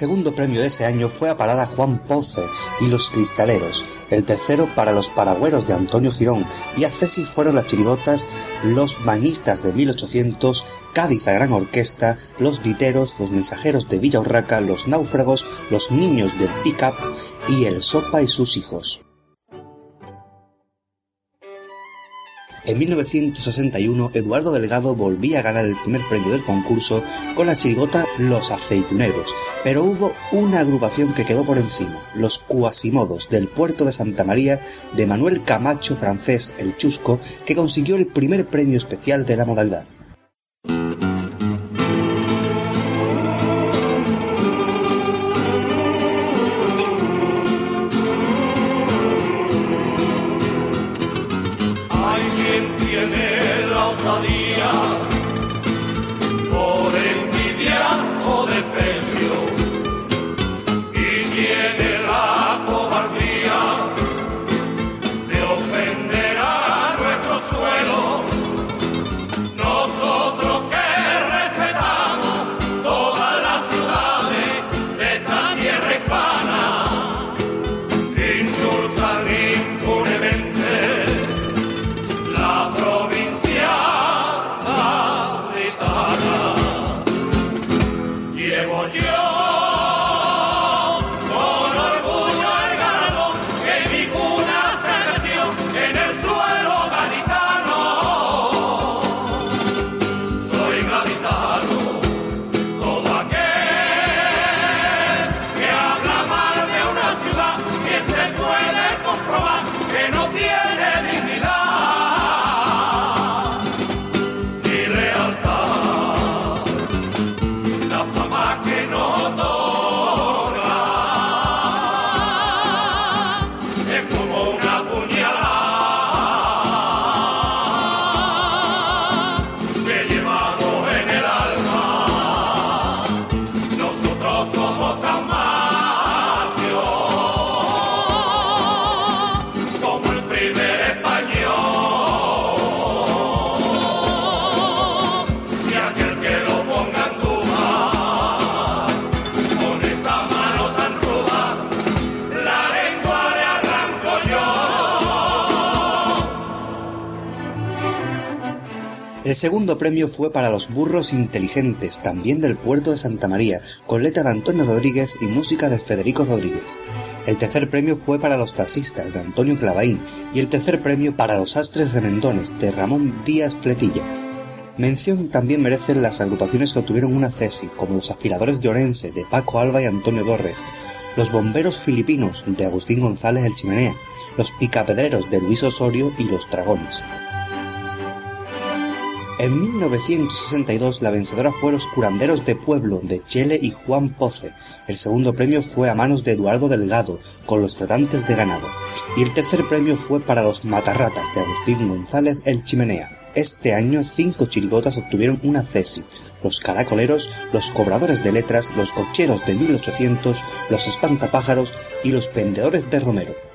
segundo premio de ese año fue a parar a Juan Ponce y los Cristaleros, el tercero para los Paragüeros de Antonio Girón y a Cesi fueron las chirigotas Los Bañistas de 1800, Cádiz a Gran Orquesta, Los Diteros, Los Mensajeros de Villa Urraca, Los Náufragos, Los Niños del Pickup y El Sopa y sus hijos. En 1961, Eduardo Delgado volvía a ganar el primer premio del concurso con la chirigota Los Aceituneros, pero hubo una agrupación que quedó por encima, los Cuasimodos del puerto de Santa María de Manuel Camacho francés El Chusco, que consiguió el primer premio especial de la modalidad. El segundo premio fue para los burros inteligentes, también del puerto de Santa María, con letra de Antonio Rodríguez y música de Federico Rodríguez. El tercer premio fue para los taxistas, de Antonio Clavaín, y el tercer premio para los astres remendones, de Ramón Díaz Fletilla. Mención también merecen las agrupaciones que obtuvieron una CESI, como los aspiradores de Orense, de Paco Alba y Antonio Torres, los bomberos filipinos, de Agustín González El Chimenea, los picapedreros de Luis Osorio y los dragones. En 1962 la vencedora fue Los Curanderos de Pueblo de Chele y Juan Poce. El segundo premio fue a manos de Eduardo Delgado con Los Tratantes de Ganado. Y el tercer premio fue para Los Matarratas de Agustín González El Chimenea. Este año cinco chirigotas obtuvieron una CESI. Los caracoleros, los cobradores de letras, los cocheros de 1800, los espantapájaros y los vendedores de Romero.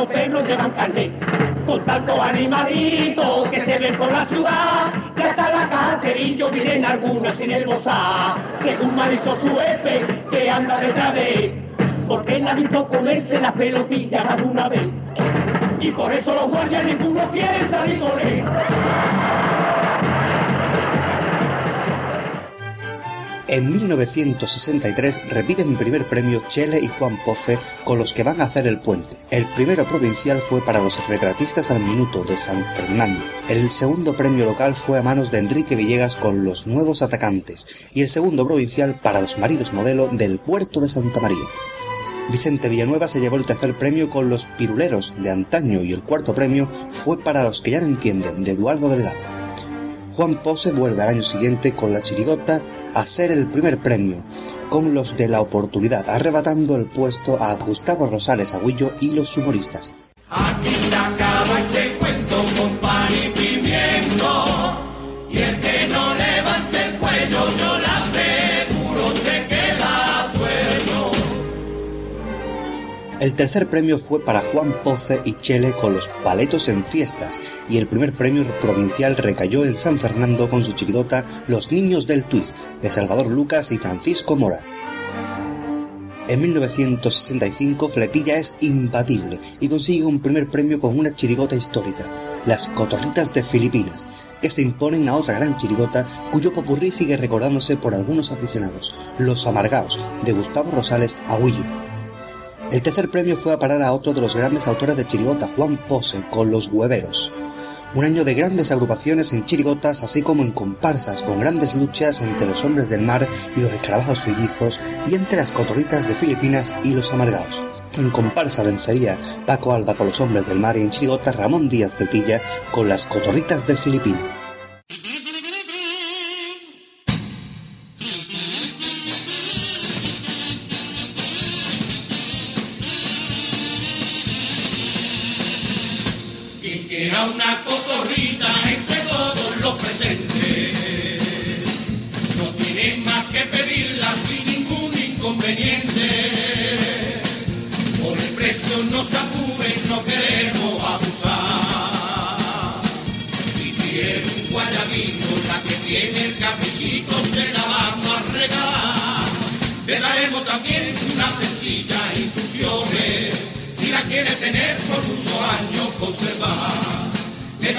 Los perros llevan carne. Con tantos animalitos que se ven por la ciudad. Que hasta la cacerillo miren algunas sin el bozar. Según me hizo su jefe que anda detrás de él. Porque él ha visto comerse la pelotilla más de una vez. Y por eso los guardias ninguno quiere salir con él. En 1963 repiten primer premio Chele y Juan Poce con los que van a hacer el puente. El primero provincial fue para los retratistas al minuto de San Fernando. El segundo premio local fue a manos de Enrique Villegas con los nuevos atacantes y el segundo provincial para los maridos modelo del puerto de Santa María. Vicente Villanueva se llevó el tercer premio con los piruleros de antaño y el cuarto premio fue para los que ya no entienden de Eduardo Delgado. Juan Pose vuelve al año siguiente con la chirigota a ser el primer premio, con los de la oportunidad, arrebatando el puesto a Gustavo Rosales Agüillo y los humoristas. El tercer premio fue para Juan Poce y Chele con los paletos en fiestas y el primer premio provincial recayó en San Fernando con su chirigota Los Niños del Twist de Salvador Lucas y Francisco Mora. En 1965 Fletilla es imbatible y consigue un primer premio con una chirigota histórica, Las Cotorritas de Filipinas, que se imponen a otra gran chirigota cuyo popurrí sigue recordándose por algunos aficionados, Los Amargaos, de Gustavo Rosales Agüillo. El tercer premio fue a parar a otro de los grandes autores de chirigota, Juan Pose, con Los Hueveros. Un año de grandes agrupaciones en chirigotas, así como en comparsas, con grandes luchas entre los hombres del mar y los escarabajos trillizos, y entre las cotorritas de Filipinas y los amargados. En comparsa vencería Paco Alba con los hombres del mar y en chirigota Ramón Díaz Fletilla con las cotorritas de Filipinas.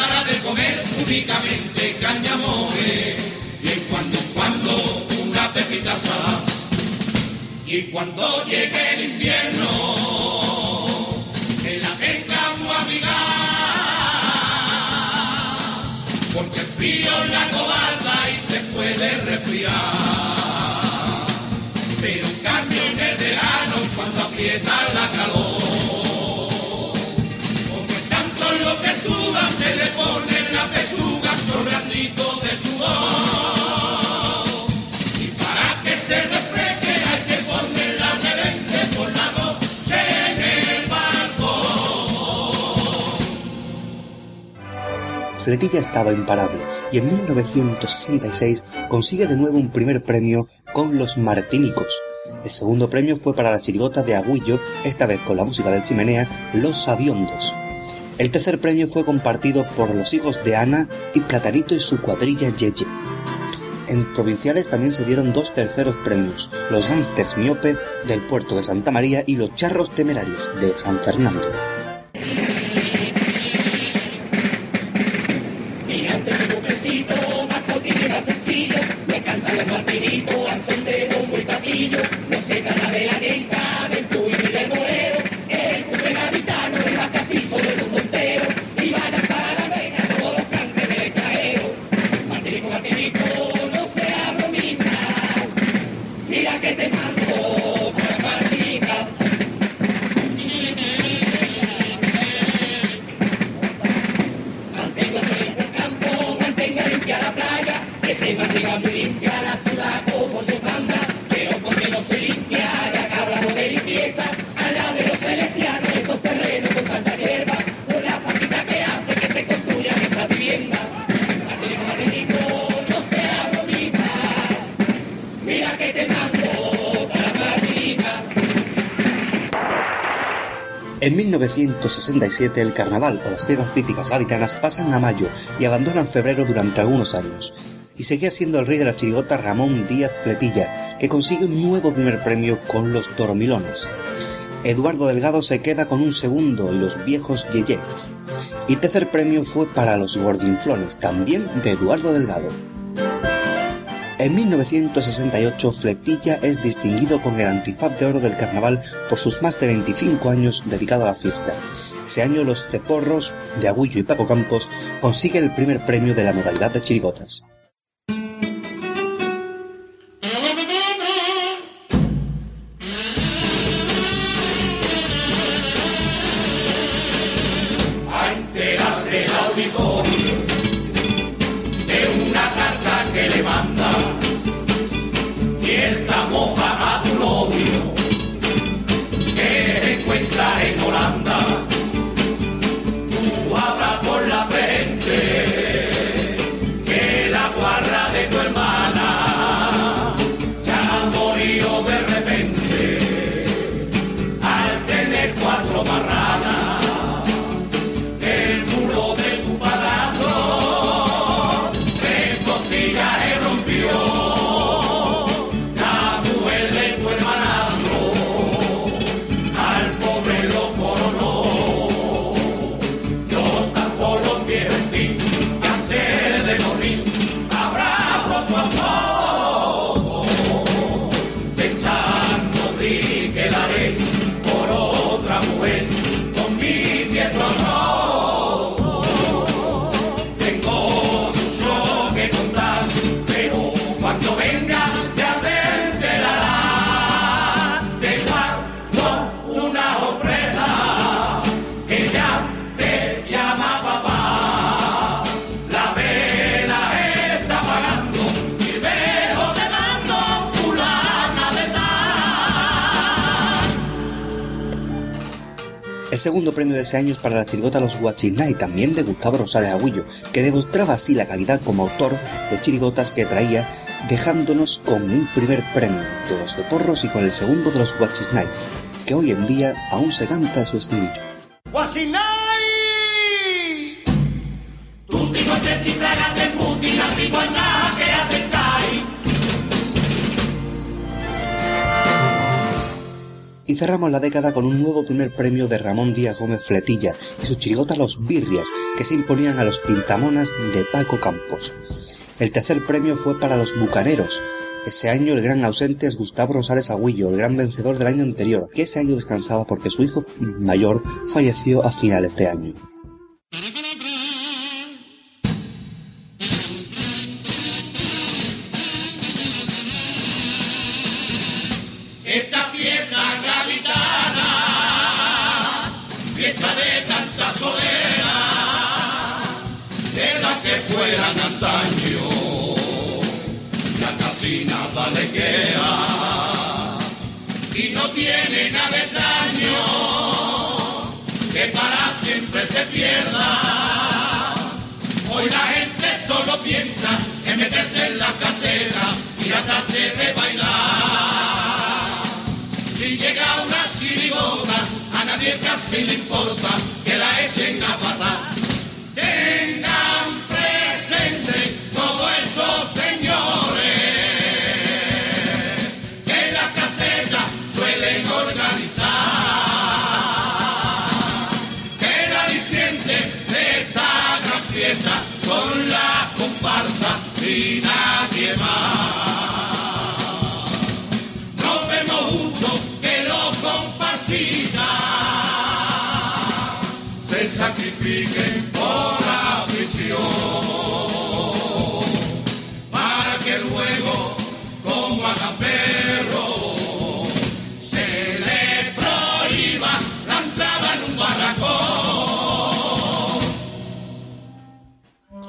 Dará de comer únicamente cañamores y en cuando en cuando una pepita asada. Y cuando llegue el invierno, Fletilla estaba imparable y en 1966 consigue de nuevo un primer premio con Los Martínicos. El segundo premio fue para la chirigota de Agüillo, esta vez con la música del chimenea, Los Aviondos. El tercer premio fue compartido por los hijos de Ana y Platanito y su cuadrilla Yeye. En provinciales también se dieron dos terceros premios, los Gangsters Miope del puerto de Santa María y los Charros Temerarios de San Fernando. Los martiritos, al sondero muy patillo, 1967 el carnaval o las fiestas típicas gaditanas pasan a mayo y abandonan febrero durante algunos años. Y seguía siendo el rey de la chirigota Ramón Díaz Fletilla, que consigue un nuevo primer premio con los Dormilones. Eduardo Delgado se queda con un segundo y los viejos Yeyes. Y tercer premio fue para los Gordinflones, también de Eduardo Delgado. En 1968, Fletilla es distinguido con el Antifaz de Oro del Carnaval por sus más de 25 años dedicado a la fiesta. Ese año los Ceporros de Agullo y Paco Campos consiguen el primer premio de la modalidad de chirigotas. Segundo premio de ese año es para la chirigota Los Guachinay, también de Gustavo Rosales Agüillo, que demostraba así la calidad como autor de chirigotas que traía, dejándonos con un primer premio de los de Porros y con el segundo de los Guachisnay, que hoy en día aún se canta su estribillo. Cerramos la década con un nuevo primer premio de Ramón Díaz Gómez Fletilla y su chirigota Los Birrias, que se imponían a los pintamonas de Paco Campos. El tercer premio fue para los Bucaneros. Ese año el gran ausente es Gustavo Rosales Agüillo, el gran vencedor del año anterior, que ese año descansaba porque su hijo mayor falleció a finales de año. já tá cedo.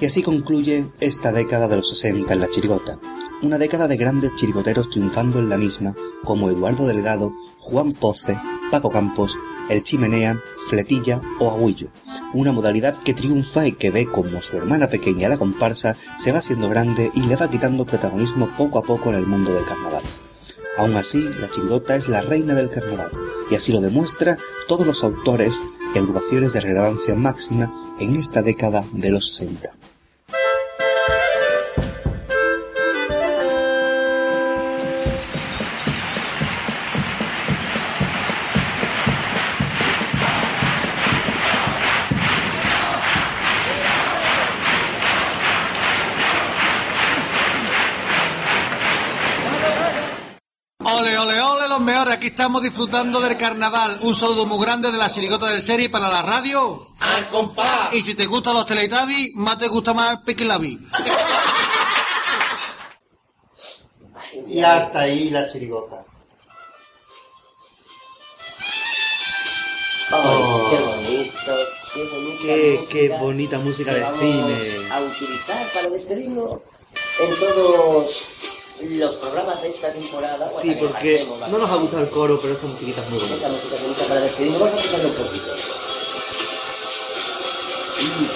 Y así concluye esta década de los 60 en la chirigota. Una década de grandes chirigoteros triunfando en la misma, como Eduardo Delgado, Juan Poce, Paco Campos, El Chimenea, Fletilla o Agüillo. Una modalidad que triunfa y que ve como su hermana pequeña, la comparsa, se va haciendo grande y le va quitando protagonismo poco a poco en el mundo del carnaval. Aún así, la chirigota es la reina del carnaval, y así lo demuestra todos los autores y agrupaciones de relevancia máxima en esta década de los 60. Aquí estamos disfrutando del carnaval. Un saludo muy grande de la chirigota del serie para la radio. ¡Al compás! Y si te gustan los Teletubbies, más te gusta más Piquilabi. Y hasta ahí la chirigota. Ay, qué bonito, qué bonita Qué, música qué bonita música que de vamos cine. a utilizar para despedirnos en todos los programas de esta temporada. o Sí, que porque no nos ha gustado el coro, pero esta musiquita es muy Esta bonita. música bonita para despedirnos. Vamos a escucharlo un poquito. Sí,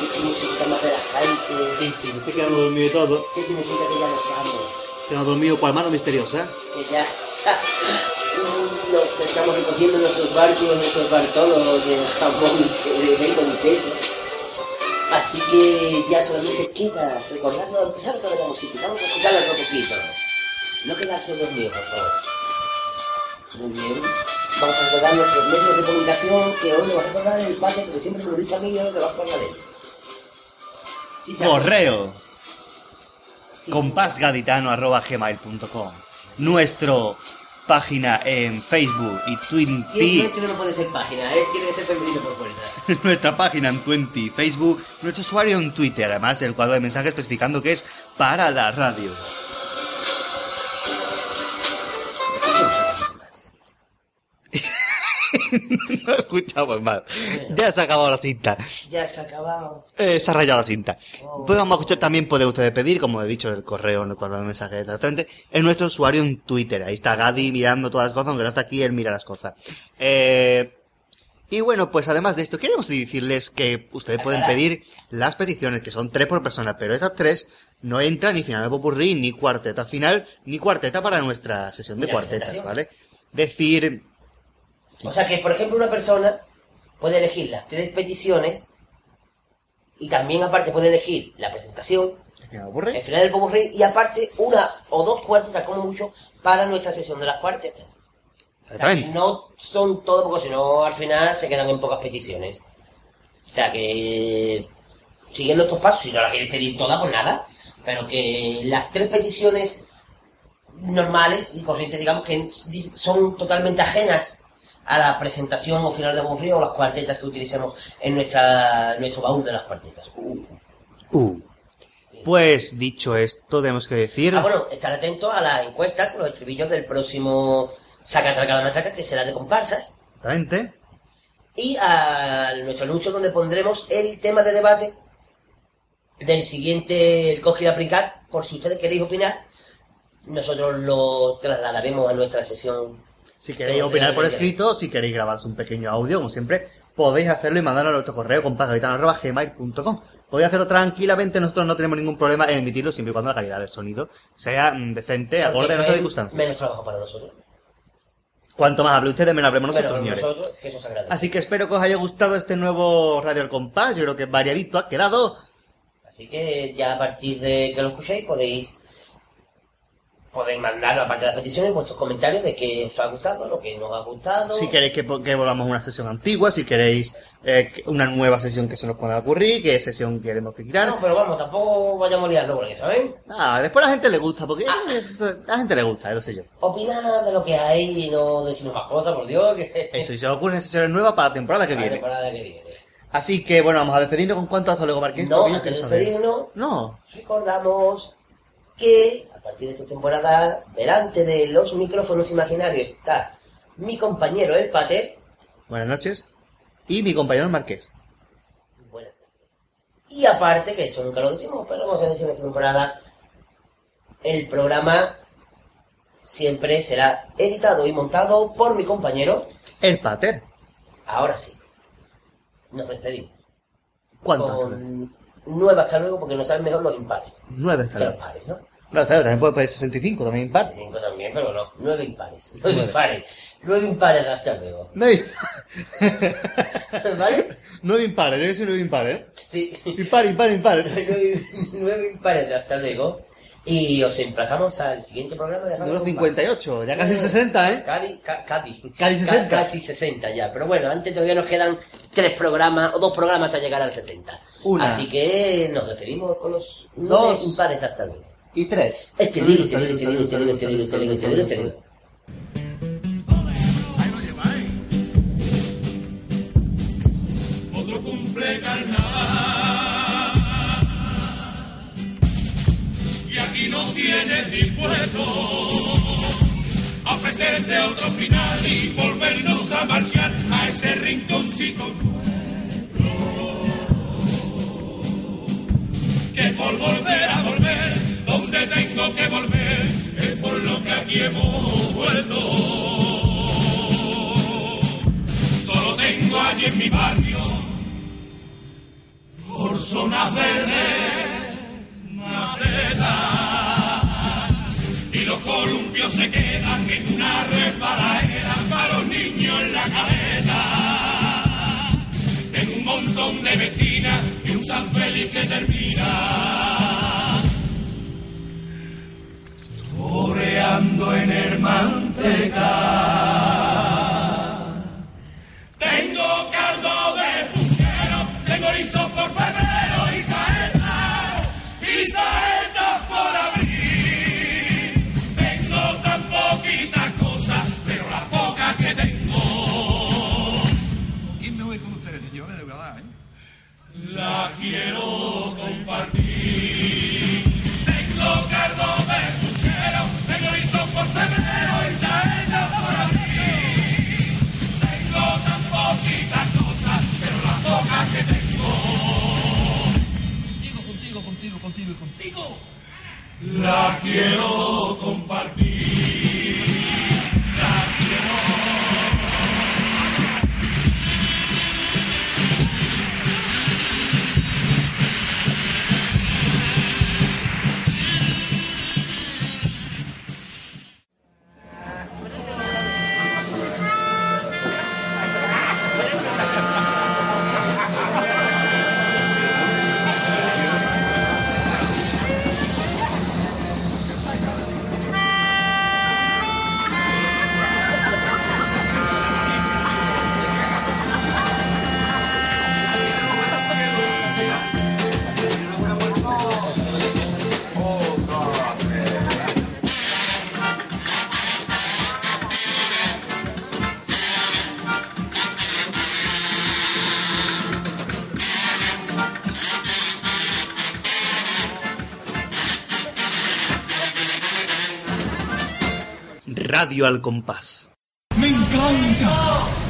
qué más relajante. Sí, sí, me estoy quedando dormido y todo. ¿Qué significa que ya nos vamos? Tengo dormido cual mano misteriosa. que ya nos estamos recogiendo nuestros barcos, nuestros bartolos de jamón, de bacon y queso. Así que ya solamente queda recordarnos empezar toda la música. Vamos a escucharla otro poquito. No quedarse dormido, por favor. Muy bien. Vamos a recordar nuestros medios de comunicación que hoy nos va a recordar el padre, porque siempre me lo dice a mí y yo que va a acordar de él. Sí. Correo. compásgaditano.gmail.com Nuestro página en Facebook y Twenty. nuestro no puede ser página, ¿eh? tiene que ser femenino por fuerza. nuestra página en Twenty Facebook, nuestro usuario en Twitter, además el cuadro de mensaje especificando que es para la radio. no escuchamos más. Ya se ha acabado la cinta. Ya se ha acabado. Eh, se ha rayado la cinta. Pues vamos a escuchar, también puede ustedes pedir, como he dicho en el correo, en el cuadro de mensaje exactamente, en nuestro usuario en Twitter. Ahí está Gadi mirando todas las cosas, aunque no está aquí, él mira las cosas. Eh, y bueno, pues además de esto, queremos decirles que ustedes pueden pedir las peticiones, que son tres por persona, pero esas tres no entran ni final de popurrí, ni cuarteta final, ni cuarteta para nuestra sesión de cuartetas. ¿vale? Decir, O sea que, por ejemplo, una persona puede elegir las tres peticiones y también aparte puede elegir la presentación, el final del popurrí y aparte una o dos cuartetas como mucho para nuestra sesión de las cuartetas. O sea, no son todas porque si no al final se quedan en pocas peticiones. O sea que siguiendo estos pasos, si no la quieres pedir toda, pues nada. Pero que las tres peticiones normales y corrientes, digamos, que son totalmente ajenas a la presentación o final de popurrí o las cuartetas que utilicemos en nuestra nuestro baúl de las cuartetas. uh, pues dicho esto, tenemos que decir... Ah, bueno, estar atento a la encuesta con los estribillos del próximo Saca Traca la Matraca, que será de comparsas. Exactamente. Y a nuestro anuncio donde pondremos el tema de debate del siguiente el y Aplicar, por si ustedes queréis opinar, nosotros lo trasladaremos a nuestra sesión. Si queréis opinar por escrito, si queréis grabaros un pequeño audio, como siempre, podéis hacerlo y mandarlo a nuestro correo compasgavitano.gmail.com. Podéis hacerlo tranquilamente, nosotros no tenemos ningún problema en emitirlo siempre y cuando la calidad del sonido sea mm, decente, acorde a es circunstancias. Menos trabajo para nosotros. Cuanto más hable ustedes, menos hablemos nosotros, señores. nosotros, que eso se agradece. Así que espero que os haya gustado este nuevo Radio El Compás. Yo creo que variadito ha quedado. Así que ya a partir de que lo escuchéis podéis podéis mandar, aparte de las peticiones, vuestros comentarios de que os ha gustado, lo que nos ha gustado. Si queréis que, que volvamos a una sesión antigua, si queréis eh, una nueva sesión que se nos pueda ocurrir, qué sesión queremos que quitar. No, pero vamos, tampoco vayamos a liarlo porque, ¿saben? Ah, después a la gente le gusta, porque es- a la gente le gusta, eh, lo sé yo. Opinad de lo que hay y no decirnos más cosas, por Dios, que Eso, y se os ocurren sesiones nuevas para la temporada que para viene. temporada que viene. Así que bueno, vamos a despedirnos con cuánto hasta luego, Marqués. No, antes de despedirnos, No. recordamos que partir de esta temporada, delante de los micrófonos imaginarios está mi compañero el Pater Buenas noches. Y mi compañero el Marqués. y aparte, que eso nunca lo decimos, pero vamos a decir esta temporada, el programa siempre será editado y montado por mi compañero El Pater. Ahora sí, nos despedimos. ¿Cuánto? Con nueve hasta luego porque nos saben mejor los impares. Nueve hasta Que los luego. pares, ¿no? Claro, bien, también puede pedir 65, también impar. Cinco también, pero no. Nueve impares. Nueve, Nueve. impares. Nueve impares de hasta luego. Nueve, ¿Vale? nueve impares, debe ser nueve impares, ¿eh? Sí. Impar, impar, impar. nueve, nueve impares de hasta luego. Y os emplazamos al siguiente programa de Radio Número Compás. 58, ya casi 60, ¿eh? Cadi, ca- Cadi. Casi 60. Ca- Casi 60 ya. Pero bueno, antes todavía nos quedan tres programas o dos programas hasta llegar al 60. Una. Así que nos despedimos con los nueve Dos. impares hasta luego. Y tres. Este ligue, este ligue, este ligue, este ligue, este ligue, este ligue, este ligue, este ligue. otro cumple carnaval. Y aquí no tienes dispuesto a ofrecerte otro final y volvernos a marchar a ese rinconcito nuestro. Que por volver a volver, donde tengo que volver, es por lo que aquí hemos vuelto. Solo tengo allí en mi barrio, por zonas verdes, macetas. Y los columpios se quedan en una resbaladera para los niños en la caleta. Tengo un montón de vecinas y un San Félix que termina. Toreando en Hermanteca. Tengo caldo La quiero compartir. Tengo caldo de puchero, tengo erizo por febrero y saetas por abril. Tengo tan poquitas cosas, pero las pocas que tengo. Contigo, contigo, contigo, contigo y contigo. La quiero compartir. Al compás. Me encanta.